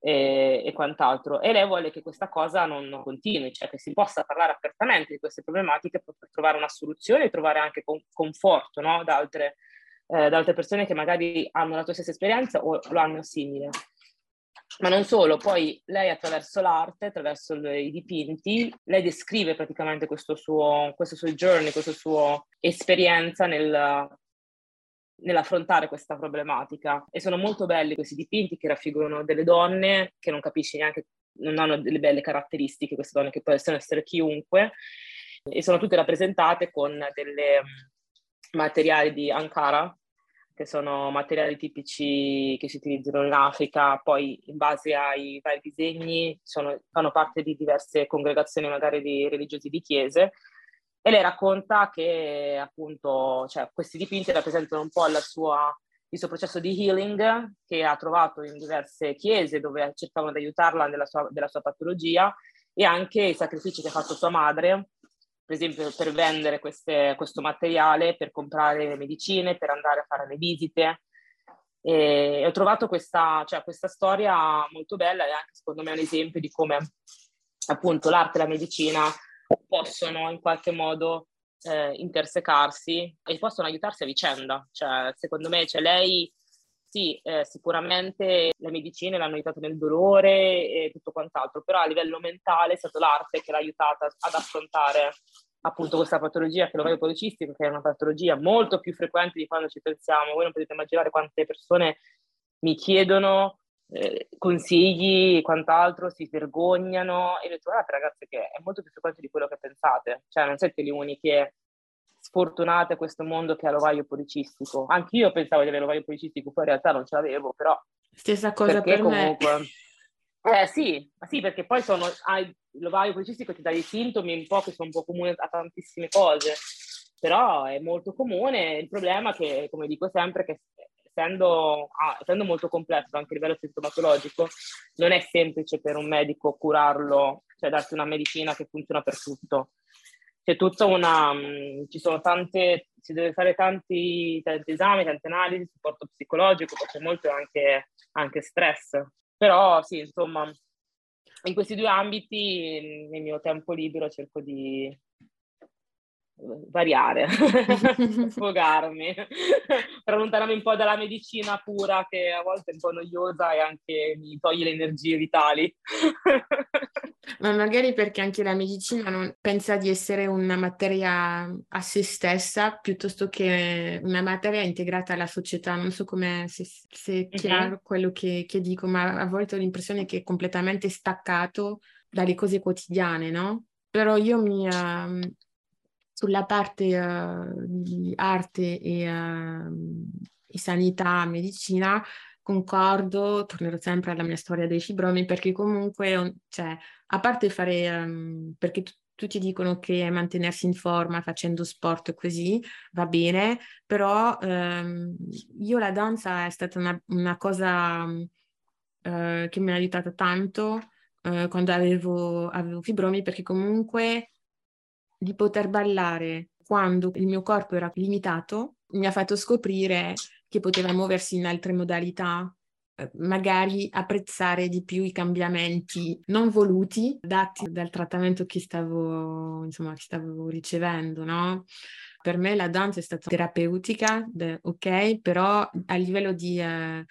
eh, e quant'altro. E lei vuole che questa cosa non, non, continui, cioè che si possa parlare apertamente di queste problematiche per, per trovare una soluzione e trovare anche con, conforto no? da, altre, eh, da altre persone che magari hanno la tua stessa esperienza o lo hanno simile. Ma non solo, poi lei attraverso l'arte, attraverso i dipinti, lei descrive praticamente questo suo, questo suo journey, questa sua esperienza nel nell'affrontare questa problematica. E sono molto belli questi dipinti che raffigurano delle donne che non capisci neanche, non hanno delle belle caratteristiche, queste donne che possono essere chiunque e sono tutte rappresentate con delle mm, materiali di Ankara che sono materiali tipici che si utilizzano in Africa, poi in base ai vari disegni sono, fanno parte di diverse congregazioni magari di religiosi di chiese e lei racconta che appunto cioè, questi dipinti rappresentano un po' sua, il suo processo di healing che ha trovato in diverse chiese dove cercavano di aiutarla nella sua, della sua patologia e anche i sacrifici che ha fatto sua madre, per esempio per vendere queste, questo materiale, per comprare le medicine, per andare a fare le visite. E ho trovato questa, cioè, questa storia molto bella e anche secondo me un esempio di come appunto l'arte e la medicina possono in qualche modo eh, intersecarsi e possono aiutarsi a vicenda. Cioè, secondo me, cioè, lei sì, eh, sicuramente le medicine l'hanno aiutato nel dolore e tutto quant'altro, però a livello mentale è stata l'arte che l'ha aiutata ad affrontare appunto questa patologia che è l'ovaio policistico, che è una patologia molto più frequente di quando ci pensiamo. Voi non potete immaginare quante persone mi chiedono eh, consigli e quant'altro, si vergognano e le trovate ragazze che è molto più frequente di quello che pensate, cioè non siete le uniche sfortunate a questo mondo che ha l'ovaio policistico. Anch'io pensavo di avere l'ovaio policistico, poi in realtà non ce l'avevo, però... Stessa cosa per comunque... me. (laughs) Eh sì, sì, perché poi sono, hai, l'ovaio policistico ti dà dei sintomi un po' che sono un po' comuni a tantissime cose, però è molto comune. Il problema è che, come dico sempre, che essendo, ah, essendo molto complesso anche a livello sintomatologico, non è semplice per un medico curarlo, cioè darti una medicina che funziona per tutto. C'è tutta una, mm, ci sono tante, si deve fare tanti, tanti esami, tante analisi, supporto psicologico, perché molto anche, anche stress. Però sì, insomma, in questi due ambiti nel mio tempo libero cerco di, variare, (laughs) sfogarmi, per allontanarmi un po' dalla medicina pura che a volte è un po' noiosa e anche mi toglie le energie vitali. (laughs) Ma magari perché anche la medicina non pensa di essere una materia a se stessa piuttosto che una materia integrata alla società. Non so come se, se è chiaro uh-huh. quello che, che dico, ma a volte ho l'impressione che è completamente staccato dalle cose quotidiane, no? Però io mi, uh, sulla parte uh, di arte e, uh, e, sanità, medicina, concordo, tornerò sempre alla mia storia dei fibromi perché comunque, cioè, a parte fare, um, perché t- tutti dicono che mantenersi in forma facendo sport così va bene, però um, io la danza è stata una, una cosa uh, che mi ha aiutato tanto quando avevo, avevo fibromi perché comunque di poter ballare quando il mio corpo era limitato mi ha fatto scoprire che poteva muoversi in altre modalità, eh, magari apprezzare di più i cambiamenti non voluti dati dal trattamento che stavo, insomma, che stavo ricevendo, no? Per me la danza è stata terapeutica, ok, però a livello di, eh,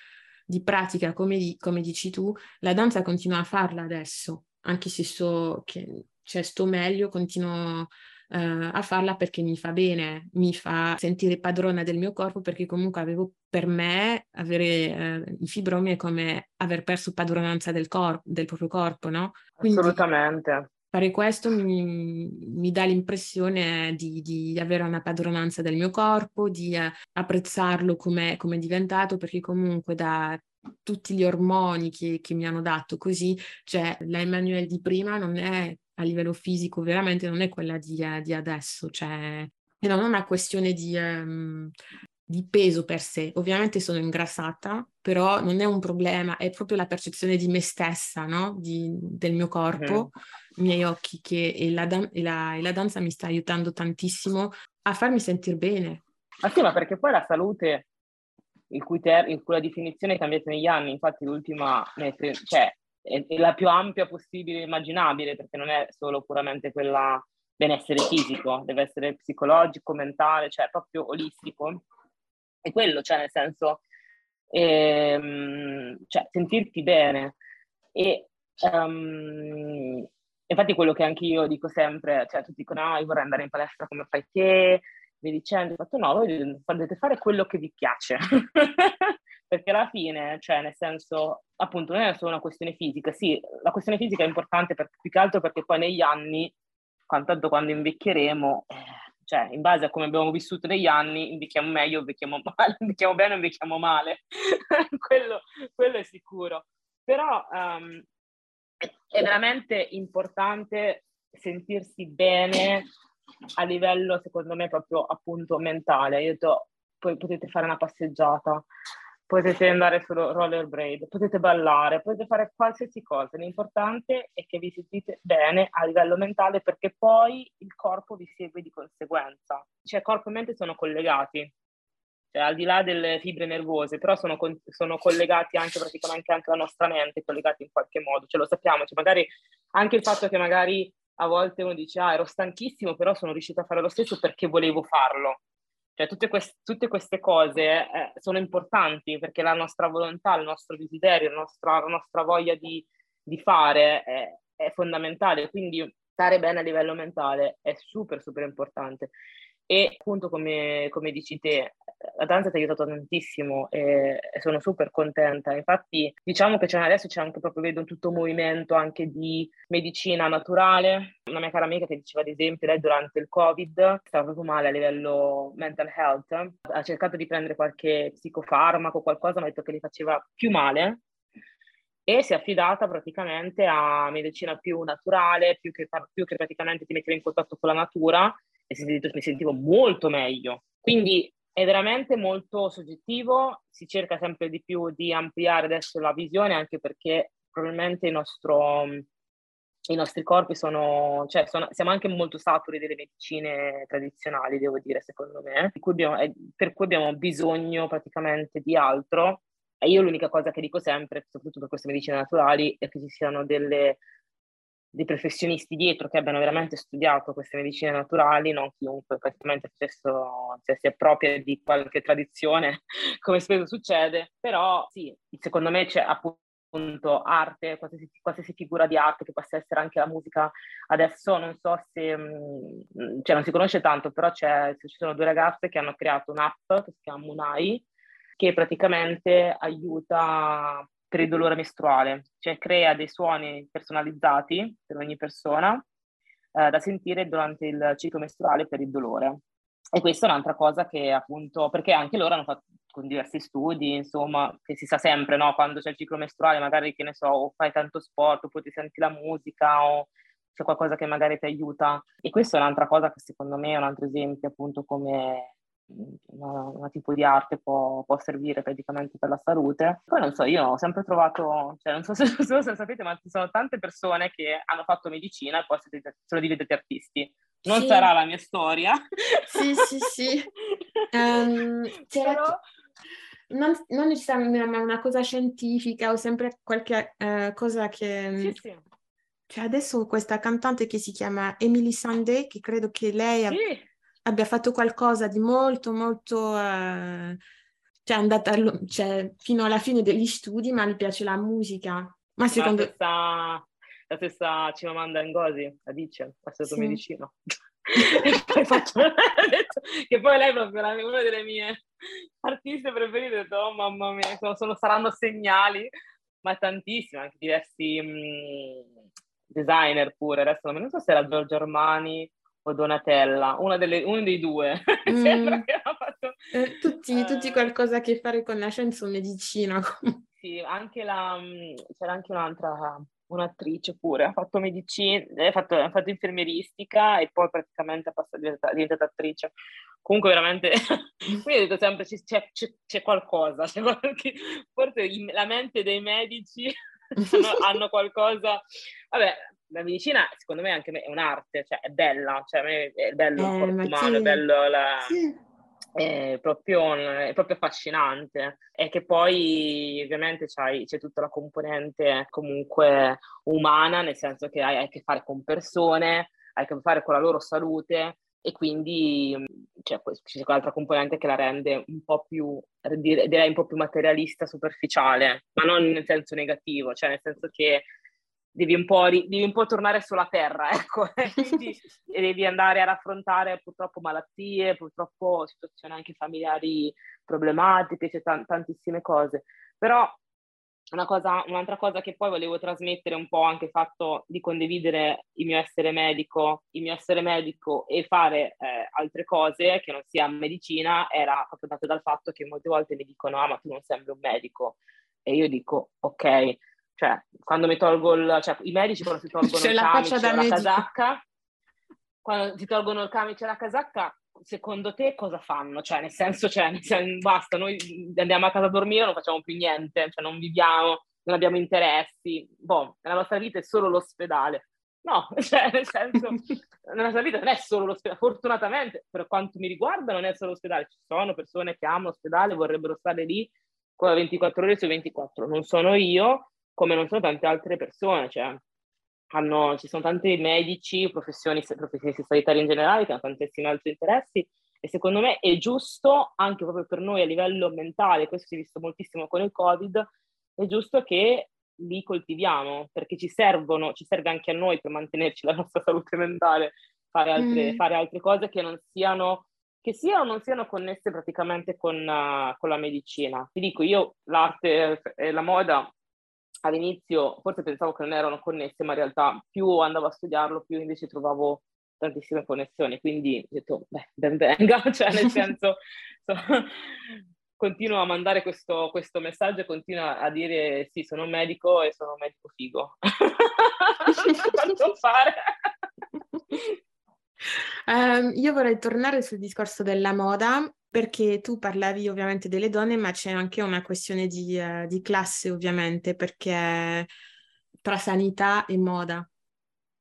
di pratica, come, come, dici tu, la danza continua a farla adesso, anche se so che cioè sto meglio, continuo uh, a farla perché mi fa bene, mi fa sentire padrona del mio corpo perché comunque avevo per me avere uh, i fibromi è come aver perso padronanza del, corpo, del proprio corpo, no? Quindi, Assolutamente. Fare questo mi, mi dà l'impressione di, di, avere una padronanza del mio corpo, di uh, apprezzarlo come è diventato, perché comunque da tutti gli ormoni che, che, mi hanno dato così, cioè la Emanuele di prima non è a livello fisico veramente non è quella di, eh, di adesso, cioè non è una questione di, um, di, peso per sé. Ovviamente sono ingrassata, però non è un problema, è proprio la percezione di me stessa, no? di, del mio corpo, i miei occhi, che e la, e, la, e la, danza mi sta aiutando tantissimo a farmi sentire bene. Ma sì, ma perché poi la salute, il cui, ter- il cui la definizione è cambiata negli anni, infatti l'ultima, cioè è, la più ampia possibile immaginabile, perché non è solo puramente quella benessere fisico, deve essere psicologico, mentale, cioè proprio olistico. E quello, cioè nel senso, ehm, cioè, sentirti bene. E um, infatti quello che anche io dico sempre, cioè tutti dicono, ah, io vorrei andare in palestra come fai te, mi dicendo, ho fatto no, voi dovete fare quello che vi piace. (laughs) perché alla fine, cioè nel senso, appunto, non è solo una questione fisica, sì, la questione fisica è importante per, più che altro perché poi negli anni, tanto quando invecchieremo, eh, cioè in base a come abbiamo vissuto negli anni, invecchiamo meglio, invecchiamo (laughs) male, invecchiamo bene, invecchiamo male, (laughs) quello, quello, è sicuro. Però um, è veramente importante sentirsi bene a livello, secondo me, proprio appunto mentale. Io detto, poi potete fare una passeggiata, potete andare sullo rollerblade, potete ballare, potete fare qualsiasi cosa. L'importante è che vi sentite bene a livello mentale perché poi il corpo vi segue di conseguenza. Cioè corpo e mente sono collegati, cioè al di là delle fibre nervose, però sono, con- sono collegati anche praticamente anche la nostra mente, collegati in qualche modo. Cioè lo sappiamo, cioè magari anche il fatto che magari a volte uno dice ah ero stanchissimo però sono riuscito a fare lo stesso perché volevo farlo cioè, tutte, queste, tutte queste cose eh, sono importanti perché la nostra volontà, il nostro desiderio, la nostra, la nostra voglia di, di fare è, è, fondamentale. Quindi stare bene a livello mentale è super super importante e appunto come, come dici te, la danza ti ha aiutato tantissimo e, e sono super contenta. Infatti diciamo che c'è, adesso c'è anche proprio, vedo tutto un movimento anche di medicina naturale. Una mia cara amica che diceva ad esempio lei durante il Covid stava proprio male a livello mental health, ha cercato di prendere qualche psicofarmaco, qualcosa, ma ha detto che gli faceva più male e si è affidata praticamente a medicina più naturale, più che, più che praticamente ti metteva in contatto con la natura e mi sentivo molto meglio. Quindi è veramente molto soggettivo, si cerca sempre di più di ampliare adesso la visione anche perché probabilmente il nostro, i nostri corpi sono, cioè sono, siamo anche molto saturi delle medicine tradizionali, devo dire, secondo me, cui abbiamo, per cui abbiamo bisogno praticamente di altro. E io l'unica cosa che dico sempre, soprattutto per queste medicine naturali, è che ci siano delle dei professionisti dietro che abbiano veramente studiato queste medicine naturali, non chiunque praticamente stesso cioè, si appropria di qualche tradizione, (laughs) come spesso succede, però sì, secondo me c'è appunto arte, qualsiasi, qualsiasi, figura di arte che possa essere anche la musica. Adesso non so se, mm, cioè non si conosce tanto, però c'è, ci sono due ragazze che hanno creato un'app che si chiama Munai, che praticamente aiuta per il dolore mestruale, cioè crea dei suoni personalizzati per ogni persona eh, da sentire durante il ciclo mestruale per il dolore. E questa è un'altra cosa che appunto, perché anche loro hanno fatto con diversi studi, insomma, che si sa sempre, no? Quando c'è il ciclo mestruale, magari, che ne so, o fai tanto sport, oppure ti senti la musica, o c'è qualcosa che magari ti aiuta. E questa è un'altra cosa che secondo me è un altro esempio, appunto, come una, una, tipo di arte può, può, servire praticamente per la salute. Poi non so, io ho sempre trovato, cioè non so se, (laughs) se sapete, ma ci sono tante persone che hanno fatto medicina e poi sono diventati artisti. Non sì. sarà la mia storia. Sì, sì, sì. um, (laughs) c'era... Però... Non, non necessariamente una cosa scientifica o sempre qualche uh, cosa che... Sì, sì. Cioè adesso questa cantante che si chiama Emily Sunday, che credo che lei... Sì. Ha abbia fatto qualcosa di molto, molto... Eh, cioè è andata cioè, fino alla fine degli studi, ma gli piace la musica. Ma secondo... La stessa, la stessa Cimamanda Ngozi, la dice, ha studiato sì. medicina. (laughs) poi faccio... che poi lei è proprio una delle mie artiste preferite, ho detto, oh mamma mia, sono, sono, saranno segnali, ma tantissimi, anche diversi mh, mm, designer pure, adesso non so se era Giorgio Armani o Donatella, una delle, uno dei due. (laughs) Mm. fatto... eh, tutti, uh... tutti, qualcosa a che fare con la scienza o medicina. (laughs) sì, anche la, mm, c'era anche un'altra, un'attrice pure, ha fatto medicina, ha fatto, ha fatto infermieristica e poi praticamente è diventata, diventata attrice. Comunque veramente, (laughs) quindi ho detto sempre c'è, c'è, c'è qualcosa, c'è qualche, forse la mente dei medici hanno, hanno qualcosa, vabbè, la medicina secondo me anche è un'arte, cioè è bella, cioè è bello eh, il corpo umano, sì. è bello la... Sì. È proprio, è proprio, affascinante e che poi ovviamente c'è tutta la componente comunque umana, nel senso che hai, hai a che fare con persone, hai a che fare con la loro salute e quindi cioè, c'è quell'altra componente che la rende un po' più, direi un po' più materialista, superficiale, ma non nel senso negativo, cioè nel senso che devi un po', devi un po tornare sulla terra, (laughs) ecco, (laughs) e devi andare a raffrontare purtroppo malattie, purtroppo situazioni anche familiari problematiche, c'è t- tantissime cose. Però una cosa, un'altra cosa che poi volevo trasmettere un po' anche il fatto di condividere il mio essere medico, il mio essere medico e fare eh, altre cose che non sia medicina era proprio dato dal fatto che molte volte mi dicono ah ma tu non sembri un medico e io dico ok cioè, quando mi tolgo il... Cioè, i medici quando si tolgono C'è il camice e la medico. casacca, quando si tolgono il camice e la casacca, secondo te cosa fanno? Cioè, nel senso, cioè, nel senso, basta, noi andiamo a casa a dormire, non facciamo più niente, cioè non viviamo, non abbiamo interessi, boh, nella nostra vita è solo l'ospedale. No, (laughs) cioè, nel senso, nella nostra vita non è solo l'ospedale, fortunatamente, per quanto mi riguarda, non è solo l'ospedale, ci sono persone che amano l'ospedale, vorrebbero stare lì con 24 ore su 24, non sono io, come non sono tante altre persone, cioè hanno, ci sono tanti medici, professionisti, professionisti sanitari in generale che hanno tantissimi altri interessi e secondo me è giusto anche proprio per noi a livello mentale, questo si è visto moltissimo con il Covid, è giusto che li coltiviamo perché ci servono, ci serve anche a noi per mantenerci la nostra salute mentale, fare altre, mm. fare altre cose che non siano che siano o non siano connesse praticamente con, uh, con, la medicina. Ti dico, io l'arte e la moda all'inizio forse pensavo che non erano connesse, ma in realtà più andavo a studiarlo, più invece trovavo tantissime connessioni, quindi ho detto, beh, ben venga, (laughs) cioè nel senso, so, continuo a mandare questo, questo messaggio e continuo a dire sì, sono un medico e sono un medico figo. (laughs) Quanto fare? (laughs) Um, io vorrei tornare sul discorso della moda perché tu parlavi ovviamente delle donne, ma c'è anche una questione di, uh, di classe ovviamente, perché tra sanità e moda.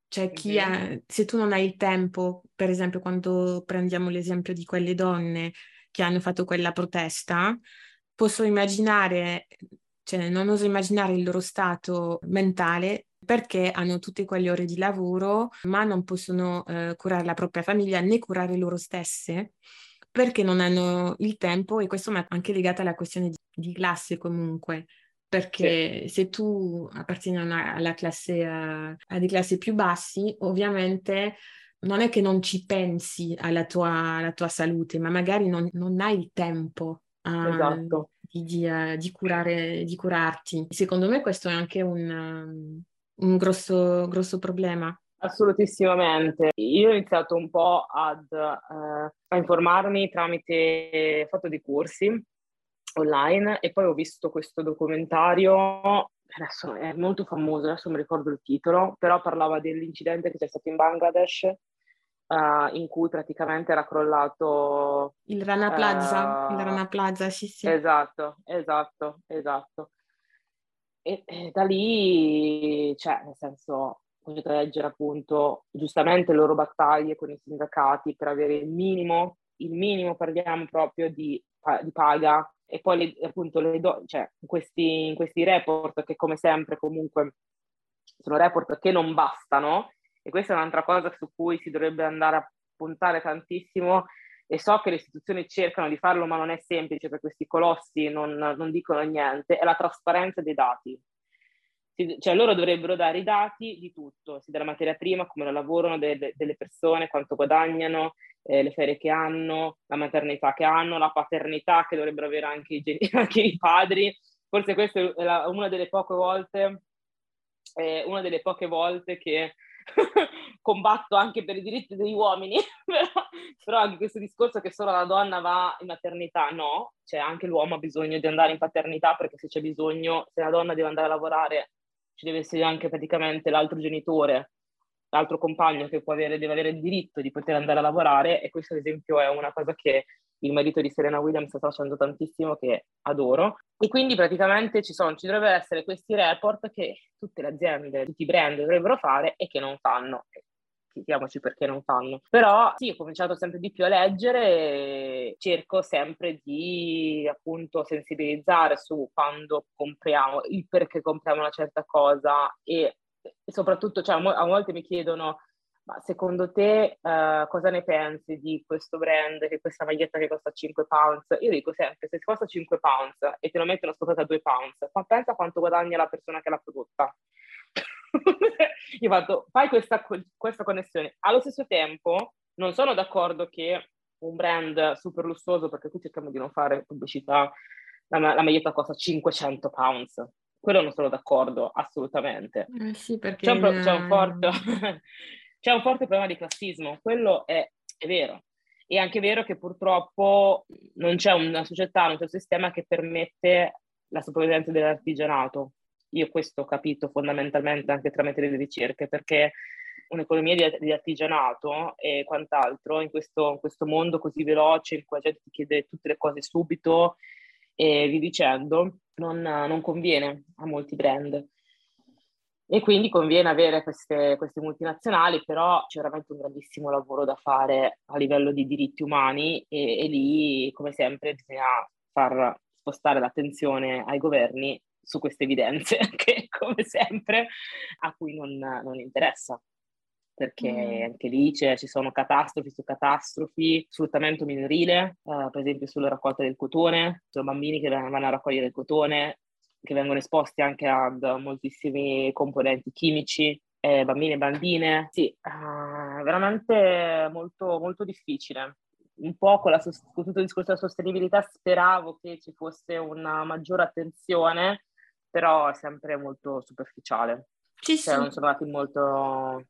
Cioè, chi ha, se tu non hai il tempo, per esempio, quando prendiamo l'esempio di quelle donne che hanno fatto quella protesta, posso immaginare, cioè non oso immaginare il loro stato mentale perché hanno tutte quelle ore di lavoro, ma non possono eh, curare la propria famiglia né curare loro stesse perché non hanno il tempo e questo è anche legato alla questione di, di classe comunque perché sì. se tu appartieni una, alla classe, uh, a delle classi più bassi, ovviamente non è che non ci pensi alla tua, alla tua salute, ma magari non, non hai il tempo uh, esatto. di, di, uh, di, curare, di curarti. Secondo me questo è anche un, un grosso, grosso problema. Assolutissimamente. Io ho iniziato un po' ad, eh, a informarmi tramite foto di corsi online e poi ho visto questo documentario, adesso è molto famoso, adesso mi ricordo il titolo, però parlava dell'incidente che c'è stato in Bangladesh Uh, in cui praticamente era crollato il Rana Plaza, uh, il Rana Plaza, sì, sì. Esatto, esatto, esatto. E, e da lì, cioè, nel senso, potete leggere appunto giustamente le loro battaglie con i sindacati per avere il minimo, il minimo parliamo proprio di, di paga. E poi le, appunto le do, cioè, questi, questi report che come sempre comunque sono report che non bastano. E questa è un'altra cosa su cui si dovrebbe andare a puntare tantissimo e so che le istituzioni cercano di farlo ma non è semplice perché questi colossi non, non dicono niente, è la trasparenza dei dati cioè loro dovrebbero dare i dati di tutto, sia della materia prima, come la lavorano de- delle persone, quanto guadagnano, eh, le ferie che hanno, la maternità che hanno, la paternità che dovrebbero avere anche i, gen- (laughs) anche i padri. Forse questa è la- una delle poche volte, eh, una delle poche volte che (laughs) combatto anche per i diritti degli uomini, (laughs) però, però, anche questo discorso che solo la donna va in maternità, no, cioè anche l'uomo ha bisogno di andare in paternità perché se c'è bisogno, se la donna deve andare a lavorare ci deve essere anche praticamente l'altro genitore, l'altro compagno che avere, deve avere il diritto di poter andare a lavorare e questo ad esempio è una cosa che il marito di Serena Williams sta facendo tantissimo che adoro. E quindi praticamente ci, sono, ci dovrebbero essere questi report che tutte le aziende, tutti i brand dovrebbero fare e che non fanno chiediamoci perché non fanno. Però sì, ho cominciato sempre di più a leggere e cerco sempre di appunto sensibilizzare su quando compriamo, il perché compriamo una certa cosa e, soprattutto, cioè, a volte mi chiedono ma secondo te uh, cosa ne pensi di questo brand, che questa maglietta che costa 5 pounds? Io dico sempre, se costa 5 pounds e te lo mettono scottata a 2 pounds, pensa quanto guadagna la persona che l'ha prodotta. (laughs) Io fatto, fai questa, questa connessione. Allo stesso tempo, non sono d'accordo che un brand super lussuoso, perché qui cerchiamo di non fare pubblicità, la, la maglietta costa 500 pounds. Quello non sono d'accordo, assolutamente. Eh sì, perché... C'è un, c'è un, forte, (laughs) c'è un forte problema di classismo, quello è, è vero. È anche vero che purtroppo non c'è una società, non c'è un sistema che permette la sopravvivenza dell'artigianato. Io questo ho capito fondamentalmente anche tramite le ricerche, perché un'economia di, di artigianato e quant'altro in questo, in questo, mondo così veloce, in cui la gente ti chiede tutte le cose subito e vi dicendo, non, non conviene a molti brand. E quindi conviene avere queste, queste, multinazionali, però c'è veramente un grandissimo lavoro da fare a livello di diritti umani e, e lì, come sempre, bisogna far spostare l'attenzione ai governi su queste evidenze (laughs) che come sempre a cui non, non interessa perché mm. anche lì ci sono catastrofi su catastrofi, sfruttamento minorile, uh, per esempio sulla raccolta del cotone, sono bambini che vanno a raccogliere il cotone, che vengono esposti anche ad moltissimi componenti chimici, eh, bambini e bambine. Sì, uh, veramente molto, molto difficile. Un po' con, la, con tutto il discorso della sostenibilità speravo che ci fosse una maggiore attenzione, però è sempre molto superficiale. Sì, cioè, sì. non sono andati molto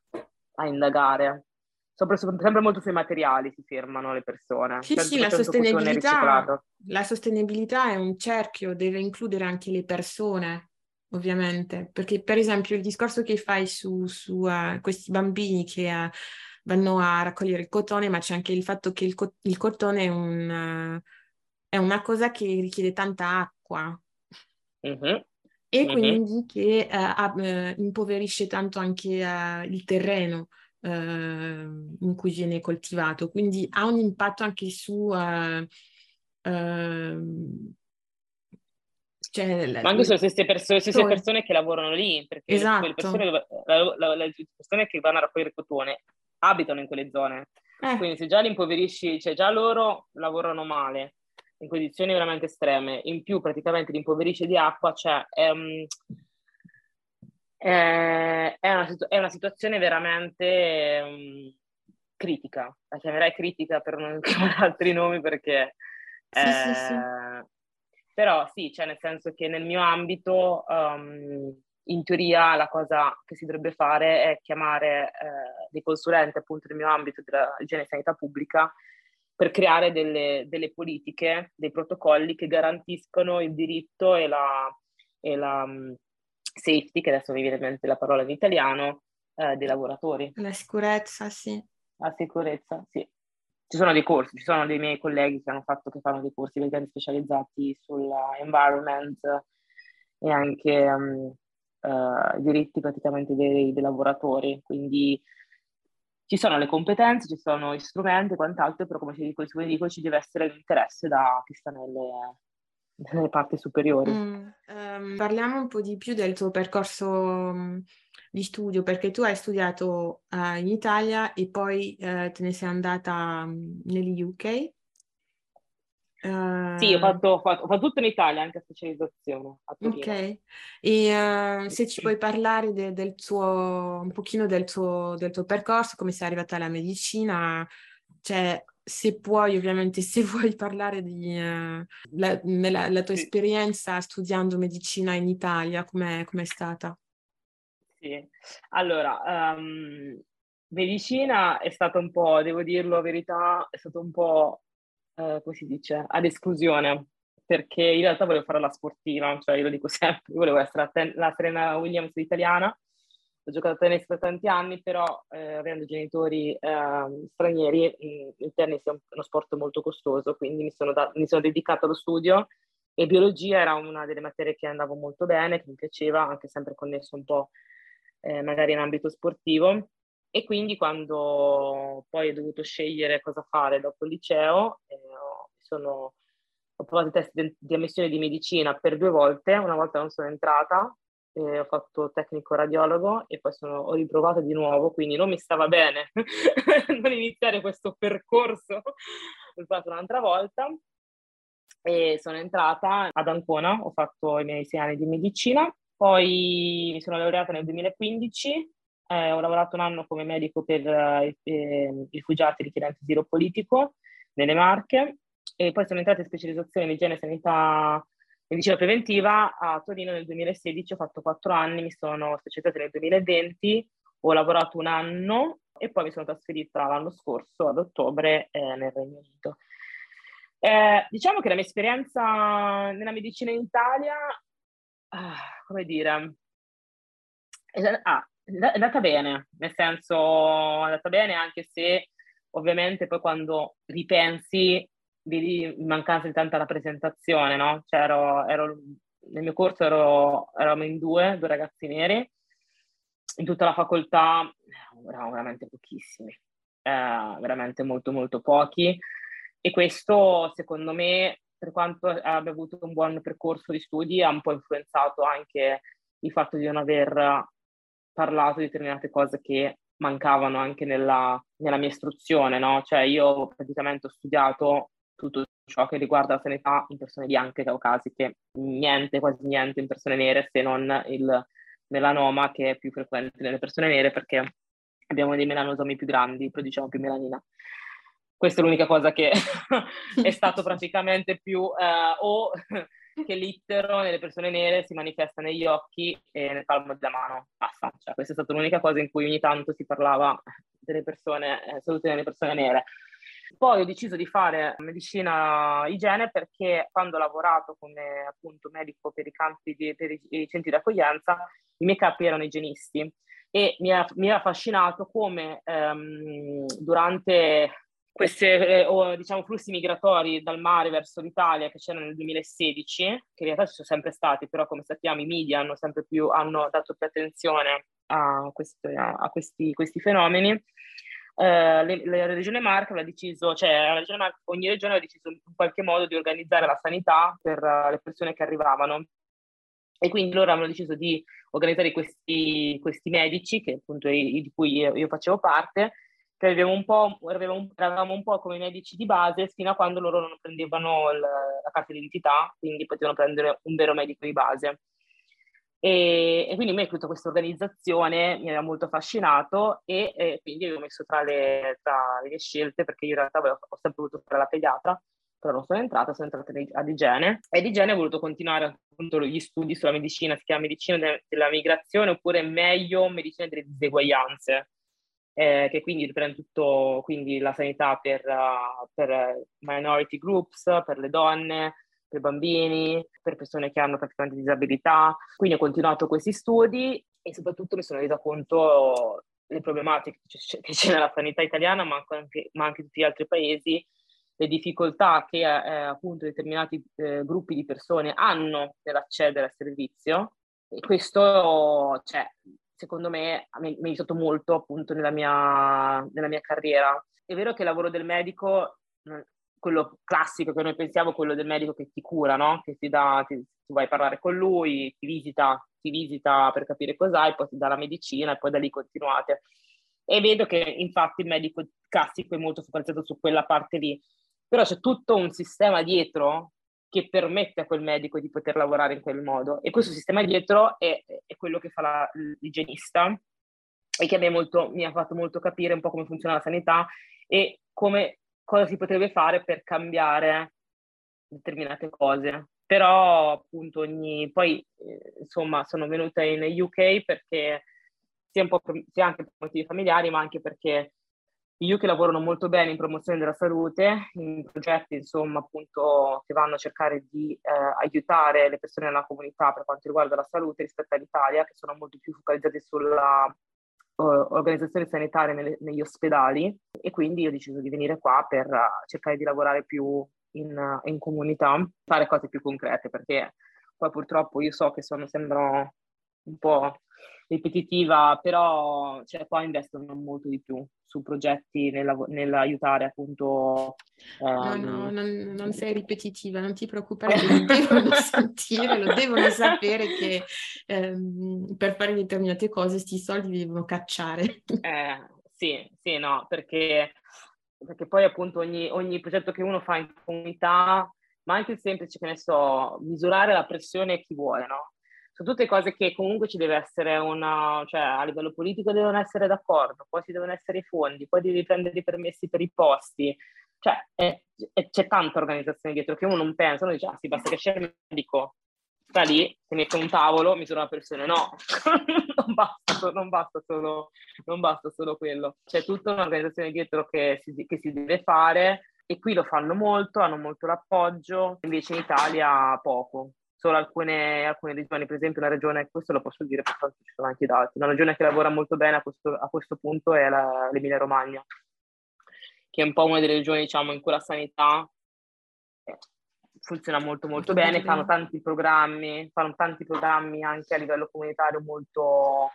a indagare. Sempre, sempre, molto sui materiali si fermano le persone. Sì, sì, la sostenibilità, la sostenibilità è un cerchio, deve includere anche le persone, ovviamente. Perché, per esempio, il discorso che fai su, su uh, questi bambini che uh, vanno a raccogliere il cotone, ma c'è anche il fatto che il, co- il cotone è, un, uh, è, una cosa che richiede tanta acqua. Mm-hmm e mm-hmm. quindi che uh, impoverisce tanto anche uh, il terreno uh, in cui viene coltivato, quindi ha un impatto anche su... Ehm, cioè, la, Ma anche sulle stesse, perso- stesse persone che lavorano lì, perché esatto. le, persone, la, la, le persone che vanno a raccogliere cotone abitano in quelle zone. Eh. Quindi se già li impoverisci, cioè già loro lavorano male, in condizioni veramente estreme, in più praticamente li impoverisce di acqua, cioè è, um, è, è, una, è una, situazione veramente um, critica, la chiamerai critica per non (laughs) chiamare altri nomi perché... Sì, eh, sì, sì. Però sì, cioè nel senso che nel mio ambito, um, in teoria, la cosa che si dovrebbe fare è chiamare eh, dei consulenti appunto nel mio ambito dell'igiene e sanità pubblica per creare delle, delle, politiche, dei protocolli che garantiscono il diritto e la, e la um, safety, che adesso mi viene in mente la parola in italiano, eh, dei lavoratori. La sicurezza, sì. La sicurezza, sì. Ci sono dei corsi, ci sono dei miei colleghi che hanno fatto, che fanno dei corsi vegani specializzati sull'environment e anche um, uh, i diritti praticamente dei, dei lavoratori, quindi ci sono le competenze, ci sono gli strumenti e quant'altro, però come ci dico, come dico ci deve essere l'interesse da chi sta nelle, nelle parti superiori. Mm, um, parliamo un po' di più del tuo percorso um, di studio, perché tu hai studiato uh, in Italia e poi uh, te ne sei andata um, negli UK. Uh, sì, ho fatto, ho, fatto, ho fatto, tutto in Italia, anche specializzazione. Ok, e uh, se ci puoi parlare de, del tuo, un pochino del tuo, del tuo, percorso, come sei arrivata alla medicina, cioè se puoi ovviamente, (laughs) se vuoi parlare di uh, la, nella, la, tua sì. esperienza studiando medicina in Italia, com'è, com'è stata? Sì, allora, um, medicina è stata un po', devo dirlo la verità, è stato un po' eh, come si dice, ad esclusione, perché in realtà volevo fare la sportiva, cioè io lo dico (laughs) sempre, volevo essere la, ten- la Serena Williams italiana, ho giocato a tennis per tanti anni, però eh, avendo genitori eh, stranieri, il tennis è uno sport molto costoso, quindi mi sono, da- mi sono dedicata allo studio e biologia era una delle materie che andavo molto bene, che mi piaceva, anche sempre connesso un po' eh, magari in ambito sportivo. E quindi quando poi ho dovuto scegliere cosa fare dopo il liceo, eh, sono, ho provato i test di, di ammissione di medicina per due volte, una volta non sono entrata, eh, ho fatto tecnico radiologo e poi sono, ho riprovato di nuovo, quindi non mi stava bene (laughs) non iniziare questo percorso, l'ho fatto un'altra volta e sono entrata ad Ancona, ho fatto i miei sei anni di medicina, poi mi sono laureata nel 2015 eh, ho lavorato un anno come medico per eh, eh, rifugiati richiedenti asilo politico nelle Marche e poi sono entrata in specializzazione in igiene e sanità medicina preventiva a Torino nel 2016, ho fatto quattro anni, mi sono specializzata nel 2020, ho lavorato un anno e poi mi sono trasferita l'anno scorso ad ottobre eh, nel Regno Unito. Eh, diciamo che la mia esperienza nella medicina in Italia, ah, come dire, ah, è andata bene, nel senso è andata bene anche se ovviamente poi quando ripensi vedi mancanza di tanta rappresentazione, no? Cioè ero, ero, nel mio corso ero, eravamo in due, due ragazzi neri, in tutta la facoltà eravamo veramente pochissimi, eh, veramente molto molto pochi e questo secondo me per quanto abbia avuto un buon percorso di studi ha un po' influenzato anche il fatto di non aver parlato di determinate cose che mancavano anche nella, nella mia istruzione, no? Cioè io praticamente ho studiato tutto ciò che riguarda la sanità in persone bianche caucasiche, niente, quasi niente in persone nere se non il melanoma che è più frequente nelle persone nere perché abbiamo dei melanosomi più grandi, produciamo più melanina. Questa è l'unica cosa che (laughs) è stato (laughs) praticamente più eh, o che l'ittero nelle persone nere si manifesta negli occhi e nel palmo della mano. Basta. Cioè, questa è stata l'unica cosa in cui ogni tanto si parlava delle persone, eh, salute delle persone nere. Poi ho deciso di fare medicina igiene perché quando ho lavorato come appunto medico per i campi di, per i centri di accoglienza, i miei capi erano igienisti e mi ha affascinato come ehm, durante questi eh, diciamo, flussi migratori dal mare verso l'Italia che c'erano nel 2016, che in realtà ci sono sempre stati, però come sappiamo i media hanno sempre più hanno dato più attenzione a, queste, a questi, questi, fenomeni. Eh, le, la regione Marche aveva deciso, cioè regione Marche, ogni regione aveva deciso in qualche modo di organizzare la sanità per uh, le persone che arrivavano. E quindi loro hanno deciso di organizzare questi, questi medici, che appunto di cui io, io facevo parte, che avevamo un, po', eravamo un po' come medici di base fino a quando loro non prendevano il, la carta d'identità, quindi potevano prendere un vero medico di base. E, e quindi a me tutta questa organizzazione mi aveva molto affascinato e, e quindi avevo messo tra le, tra le, scelte, perché io in realtà ho, ho sempre voluto fare la pediatra, però non sono entrata, sono entrata ad igiene e ad igiene ho voluto continuare appunto gli studi sulla medicina, si chiama medicina de- della migrazione oppure meglio medicina delle diseguaglianze eh, che quindi riprende tutto quindi la sanità per, uh, per, minority groups, per le donne, per bambini, per persone che hanno praticamente disabilità. Quindi ho continuato questi studi e soprattutto mi sono resa conto delle problematiche che c'è nella sanità italiana, ma anche, ma anche in tutti gli altri paesi, le difficoltà che eh, appunto determinati eh, gruppi di persone hanno nell'accedere al servizio. E questo, cioè, secondo me mi, ha aiutato molto appunto nella mia, nella mia carriera. È vero che il lavoro del medico, quello classico che noi pensiamo, quello del medico che ti cura, no? Che ti dà, ti, tu vai a parlare con lui, ti visita, ti visita per capire cos'hai, poi ti dà la medicina e poi da lì continuate. E vedo che infatti il medico classico è molto focalizzato su quella parte lì, però c'è tutto un sistema dietro che permette a quel medico di poter lavorare in quel modo. E questo sistema dietro è, è quello che fa la, l'igienista e che molto, mi ha fatto molto capire un po' come funziona la sanità e come, cosa si potrebbe fare per cambiare determinate cose. Però appunto ogni... Poi eh, insomma sono venuta in UK perché sia, per, sia anche per motivi familiari ma anche perché io che lavorano molto bene in promozione della salute, in progetti insomma appunto che vanno a cercare di eh, aiutare le persone nella comunità per quanto riguarda la salute rispetto all'Italia, che sono molto più focalizzati sulla uh, organizzazione sanitaria nelle, negli ospedali. E quindi ho deciso di venire qua per uh, cercare di lavorare più in, uh, in, comunità, fare cose più concrete perché poi purtroppo io so che sono, sembro un po' ripetitiva, però cioè, qua investono molto di più su progetti nell'aiutare appunto... Um... No, no, ehm, non, non, sei ripetitiva, non ti preoccupare, (laughs) lo devono sentire, lo devono sapere che um, per fare determinate cose questi soldi devono cacciare. Eh, sì, sì, no, perché, perché poi appunto ogni, ogni progetto che uno fa in comunità ma anche il semplice, che ne so, misurare la pressione a chi vuole, no? Sono tutte cose che comunque ci deve essere una, cioè a livello politico devono essere d'accordo, poi ci devono essere i fondi, poi devi prendere i permessi per i posti, cioè è, è, c'è tanta organizzazione dietro che uno non pensa, uno dice ah sì basta che c'è il medico, sta lì, si mette un tavolo, misura la pressione, no, (laughs) non, basta, non, basta solo, non basta solo quello, c'è tutta un'organizzazione dietro che si, che si deve fare e qui lo fanno molto, hanno molto l'appoggio, invece in Italia poco solo alcune, alcune, regioni, per esempio una regione, questo lo posso dire perché ci sono anche dati, una regione che lavora molto bene a questo, a questo punto è la, l'Emilia Romagna, che è un po' una delle regioni diciamo, in cui la sanità eh, funziona molto molto, bene, fanno tanti programmi, fanno tanti programmi anche a livello comunitario molto,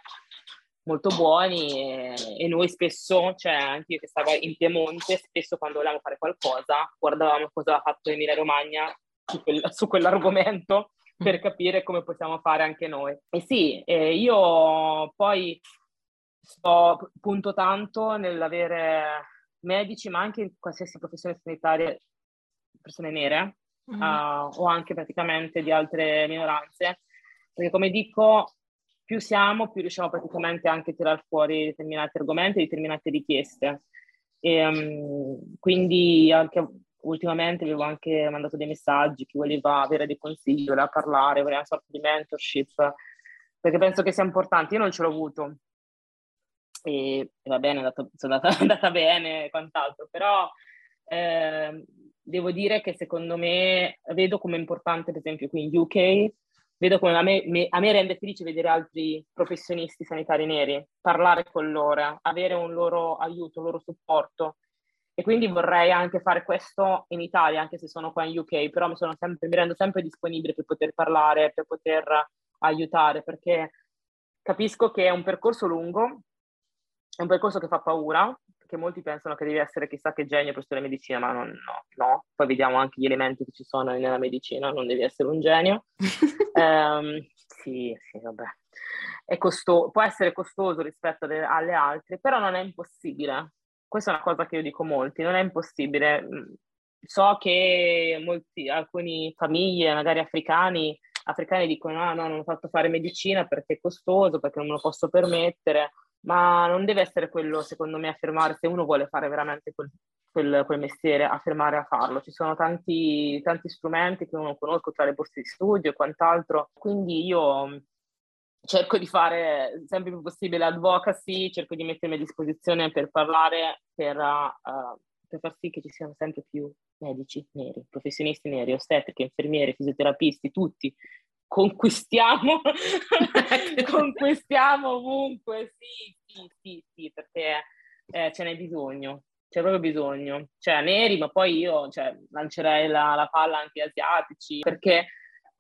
molto buoni e, e, noi spesso, cioè anche io che stavo in Piemonte, spesso quando volevamo fare qualcosa guardavamo cosa ha fatto Emilia Romagna su, quel, su quell'argomento per capire come possiamo fare anche noi. E sì, eh, io poi sto punto tanto nell'avere medici, ma anche in qualsiasi professione sanitaria persone nere mm. uh, o anche praticamente di altre minoranze, perché come dico, più siamo, più riusciamo praticamente anche a tirar fuori determinati argomenti, determinate richieste. E, um, quindi anche ultimamente avevo anche mandato dei messaggi, chi voleva avere dei consigli, voleva parlare, voleva una sorta di mentorship, perché penso che sia importante. Io non ce l'ho avuto e, e va bene, è andata, (laughs) sono andata, è andata bene e quant'altro, però eh, devo dire che secondo me vedo come importante, per esempio qui in UK, vedo come a me, a me, rende felice vedere altri professionisti sanitari neri, parlare con loro, avere un loro aiuto, un loro supporto. E quindi vorrei anche fare questo in Italia, anche se sono qua in UK, però mi, sempre, mi rendo sempre disponibile per poter parlare, per poter aiutare, perché capisco che è un percorso lungo, è un percorso che fa paura, perché molti pensano che devi essere chissà che genio per studiare medicina, ma non, no, no. Poi vediamo anche gli elementi che ci sono nella medicina, non devi essere un genio. um, (laughs) sì, sì, vabbè. È costo- può essere costoso rispetto alle altre, però non è impossibile. Questa è una cosa che io dico a molti, non è impossibile. Mm, so che molti, alcune famiglie, magari africani, africani dicono ah, no, non ho fatto fare medicina perché è costoso, perché non me lo posso permettere ma non deve essere quello, secondo me, affermare se uno vuole fare veramente quel, quel, quel mestiere, affermare a farlo. Ci sono tanti, tanti strumenti che uno conosco tra le borse di studio e quant'altro, quindi io cerco di fare sempre più possibile advocacy, cerco di mettermi a disposizione per parlare, per, uh, per far sì che ci siano sempre più medici neri, professionisti neri, ostetriche, infermieri, fisioterapisti, tutti conquistiamo, (laughs) conquistiamo ovunque, sì, sì, sì, sì, perché eh, ce n'è bisogno, c'è proprio bisogno. Cioè, neri, ma poi io cioè, lancerei la, la palla anche agli asiatici, perché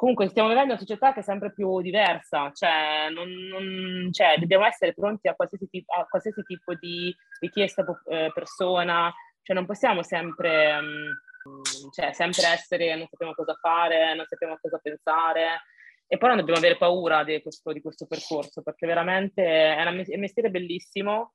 comunque stiamo vivendo una società che è sempre più diversa, cioè, non, non, cioè dobbiamo essere pronti a qualsiasi, tipo, a qualsiasi tipo di richiesta eh, persona, cioè non possiamo sempre, um, cioè, sempre essere, non sappiamo cosa fare, non sappiamo cosa pensare, e poi non dobbiamo avere paura di questo, di questo percorso, perché veramente è, una, è un mestiere bellissimo,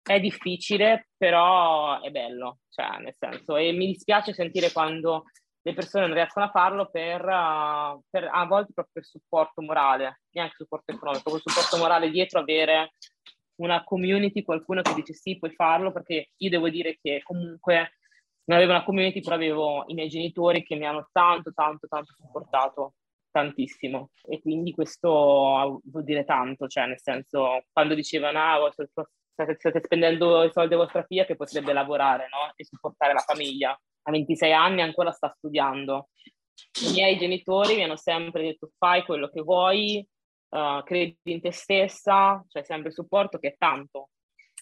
è difficile, però è bello, cioè nel senso, e mi dispiace sentire quando le persone non riescono a farlo per, uh, per a volte proprio per supporto morale, neanche supporto economico, per supporto morale dietro avere una community, qualcuno che dice sì, puoi farlo, perché io devo dire che comunque non avevo una community, però avevo i miei genitori che mi hanno tanto, tanto, tanto supportato tantissimo e quindi questo vuol dire tanto, cioè nel senso quando dicevano ah, state, state spendendo i soldi della vostra figlia che potrebbe lavorare no? e supportare la famiglia, a 26 anni ancora sta studiando. I miei genitori mi hanno sempre detto fai quello che vuoi, uh, credi in te stessa, c'è cioè sempre il supporto che è tanto.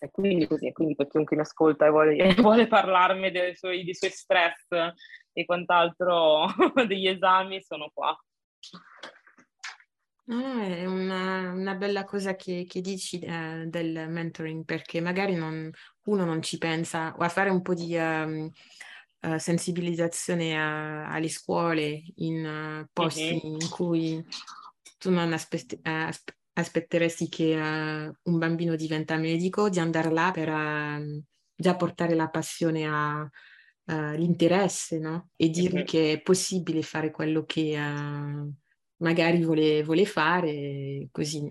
E quindi così, quindi per chiunque mi ascolta e vuole, (laughs) vuole parlarmi dei suoi, dei suoi stress e quant'altro (laughs) degli esami, sono qua. Ah, è una, una bella cosa che, che dici eh, del mentoring perché magari non, uno non ci pensa o a fare un po' di um, uh, sensibilizzazione a, alle scuole in uh, posti uh-huh. in cui tu non aspetti, aspe- aspetteresti che un bambino diventa medico, di andare là per ehm, già portare la passione a, l'interesse, no? E dirgli uh-huh. che è possibile fare quello che magari vuole, vuole fare, così.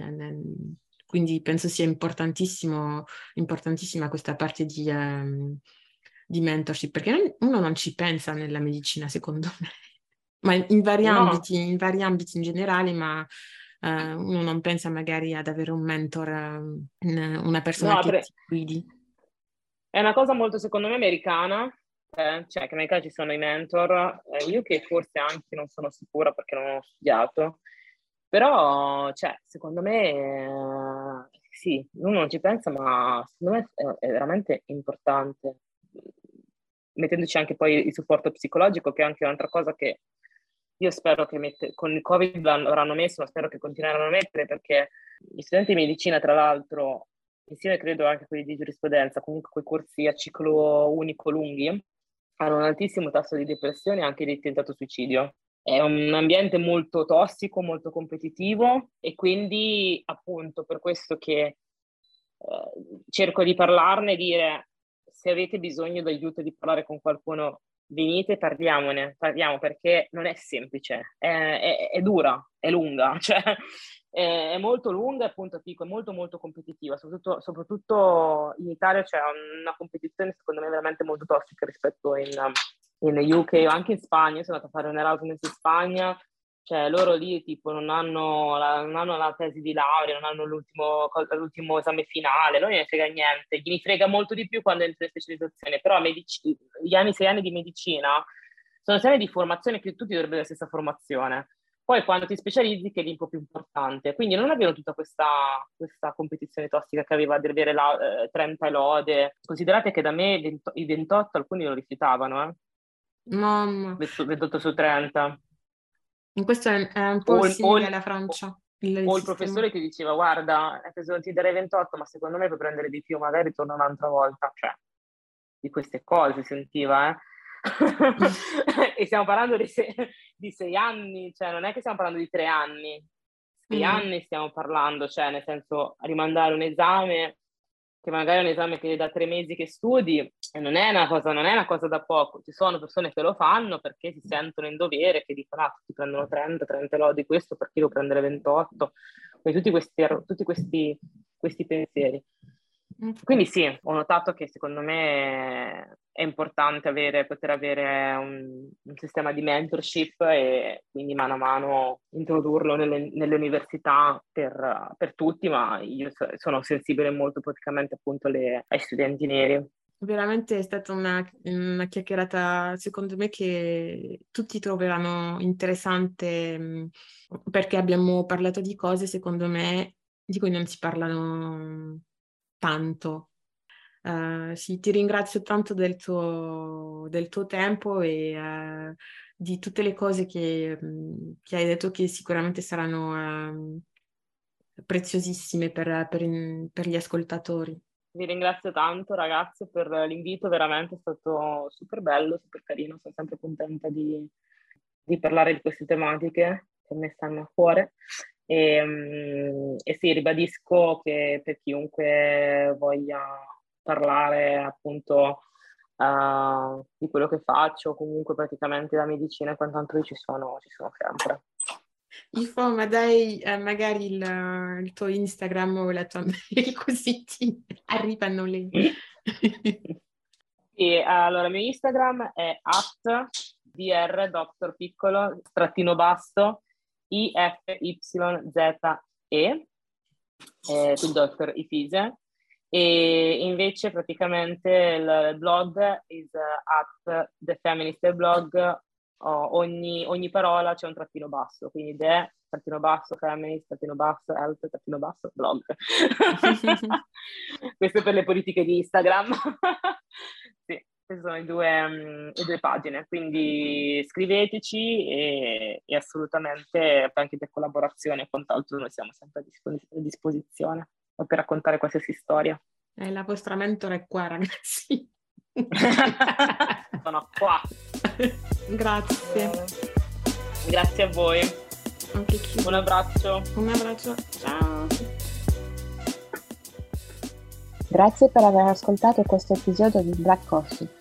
Quindi penso sia importantissimo, importantissima questa parte di, um, di mentorship, perché uno non ci pensa nella medicina, secondo me, (laughs) ma in vari, no. ambiti, in vari ambiti in generale, ma uh, uno non pensa magari ad avere un mentor, uh, una persona no, che ti guidi. È una cosa molto, secondo me, americana, eh, cioè che nel caso ci sono i mentor, eh, io che forse anche non sono sicura perché non ho studiato, però cioè, secondo me eh, sì, uno non ci pensa, ma secondo me è, è, veramente importante, mettendoci anche poi il supporto psicologico, che è anche un'altra cosa che io spero che mette, con il Covid l'avranno messo, ma spero che continueranno a mettere, perché gli studenti di medicina, tra l'altro, insieme credo anche quelli di giurisprudenza, comunque quei corsi a ciclo unico lunghi, hanno un altissimo tasso di depressione e anche di tentato suicidio. È un ambiente molto tossico, molto competitivo e quindi appunto per questo che eh, cerco di parlarne e dire se avete bisogno d'aiuto di parlare con qualcuno venite, parliamone, parliamo perché non è semplice, è, è, è dura, è lunga, (laughs) cioè è, molto lunga e appunto è molto molto competitiva, soprattutto, soprattutto, in Italia c'è una competizione secondo me veramente molto tossica rispetto in, in UK o anche in Spagna, sono andata a fare un Erasmus in Spagna, cioè loro lì tipo non hanno la, non hanno la tesi di laurea, non hanno l'ultimo, l'ultimo esame finale, non ne frega niente, gli frega molto di più quando entri in specializzazione, però medici, gli anni, sei anni di medicina sono sei anni di formazione che tutti dovrebbero avere la stessa formazione. Poi quando ti specializzi che è un po' più importante. Quindi non avevano tutta questa, questa competizione tossica che aveva di avere la, eh, 30 lode. Considerate che da me 20, i 28 alcuni lo rifiutavano, eh? Mamma. 28 su 30. In questo è, è un po' simile alla Francia. Il o il professore ti diceva guarda, ti darei 28, ma secondo me puoi prendere di più, magari torna un'altra volta. Cioè, di queste cose sentiva, eh? (laughs) e stiamo parlando di, se- di, sei anni, cioè non è che stiamo parlando di tre anni, sei mm. anni stiamo parlando, cioè nel senso rimandare un esame che magari è un esame che da tre mesi che studi e non è una cosa, non è una cosa da poco. Ci sono persone che lo fanno perché si sentono in dovere, che dicono ah, tutti prendono 30, 30 lodi questo, perché devo prendere 28? Quindi tutti questi, tutti questi, questi pensieri. Quindi sì, ho notato che secondo me è importante avere, poter avere un, un, sistema di mentorship e quindi mano a mano introdurlo nelle, nelle università per, per, tutti, ma io sono sensibile molto praticamente appunto alle, ai studenti neri. Veramente è stata una, una, chiacchierata, secondo me, che tutti troveranno interessante perché abbiamo parlato di cose, secondo me, di cui non si parlano tanto. Uh, sì, ti ringrazio tanto del tuo, del tuo tempo e uh, di tutte le cose che, um, che, hai detto che sicuramente saranno uh, preziosissime per, per, per, gli ascoltatori. Vi ringrazio tanto ragazze per l'invito, veramente è stato super bello, super carino, sono sempre contenta di, di parlare di queste tematiche che mi stanno a cuore e, mm, e sì, ribadisco che per chiunque voglia parlare appunto uh, di quello che faccio, comunque praticamente la medicina e quant'altro ci sono, ci sono sempre. Ifo, ma dai eh, magari il, il, tuo Instagram o la tua (laughs) mail così ti arrivano le... e, (laughs) allora, il mio Instagram è at dr doctor piccolo trattino basso I-F-Y-Z-E, eh, sul dottor Ifise, e invece praticamente il blog is at the feminist blog, oh, ogni, ogni, parola c'è un trattino basso, quindi the, trattino basso, feminist, trattino basso, health, trattino basso, blog. (laughs) (laughs) Questo per le politiche di Instagram. Queste sono le due, um, le due pagine, quindi scriveteci e, e, assolutamente anche per collaborazione e quant'altro noi siamo sempre a disposizione per raccontare qualsiasi storia. Eh, la vostra mentore è qua, (laughs) ragazzi. sono qua. Grazie. Grazie a voi. Un abbraccio. Un abbraccio. Ciao. Grazie per aver ascoltato questo episodio di Black Coffee.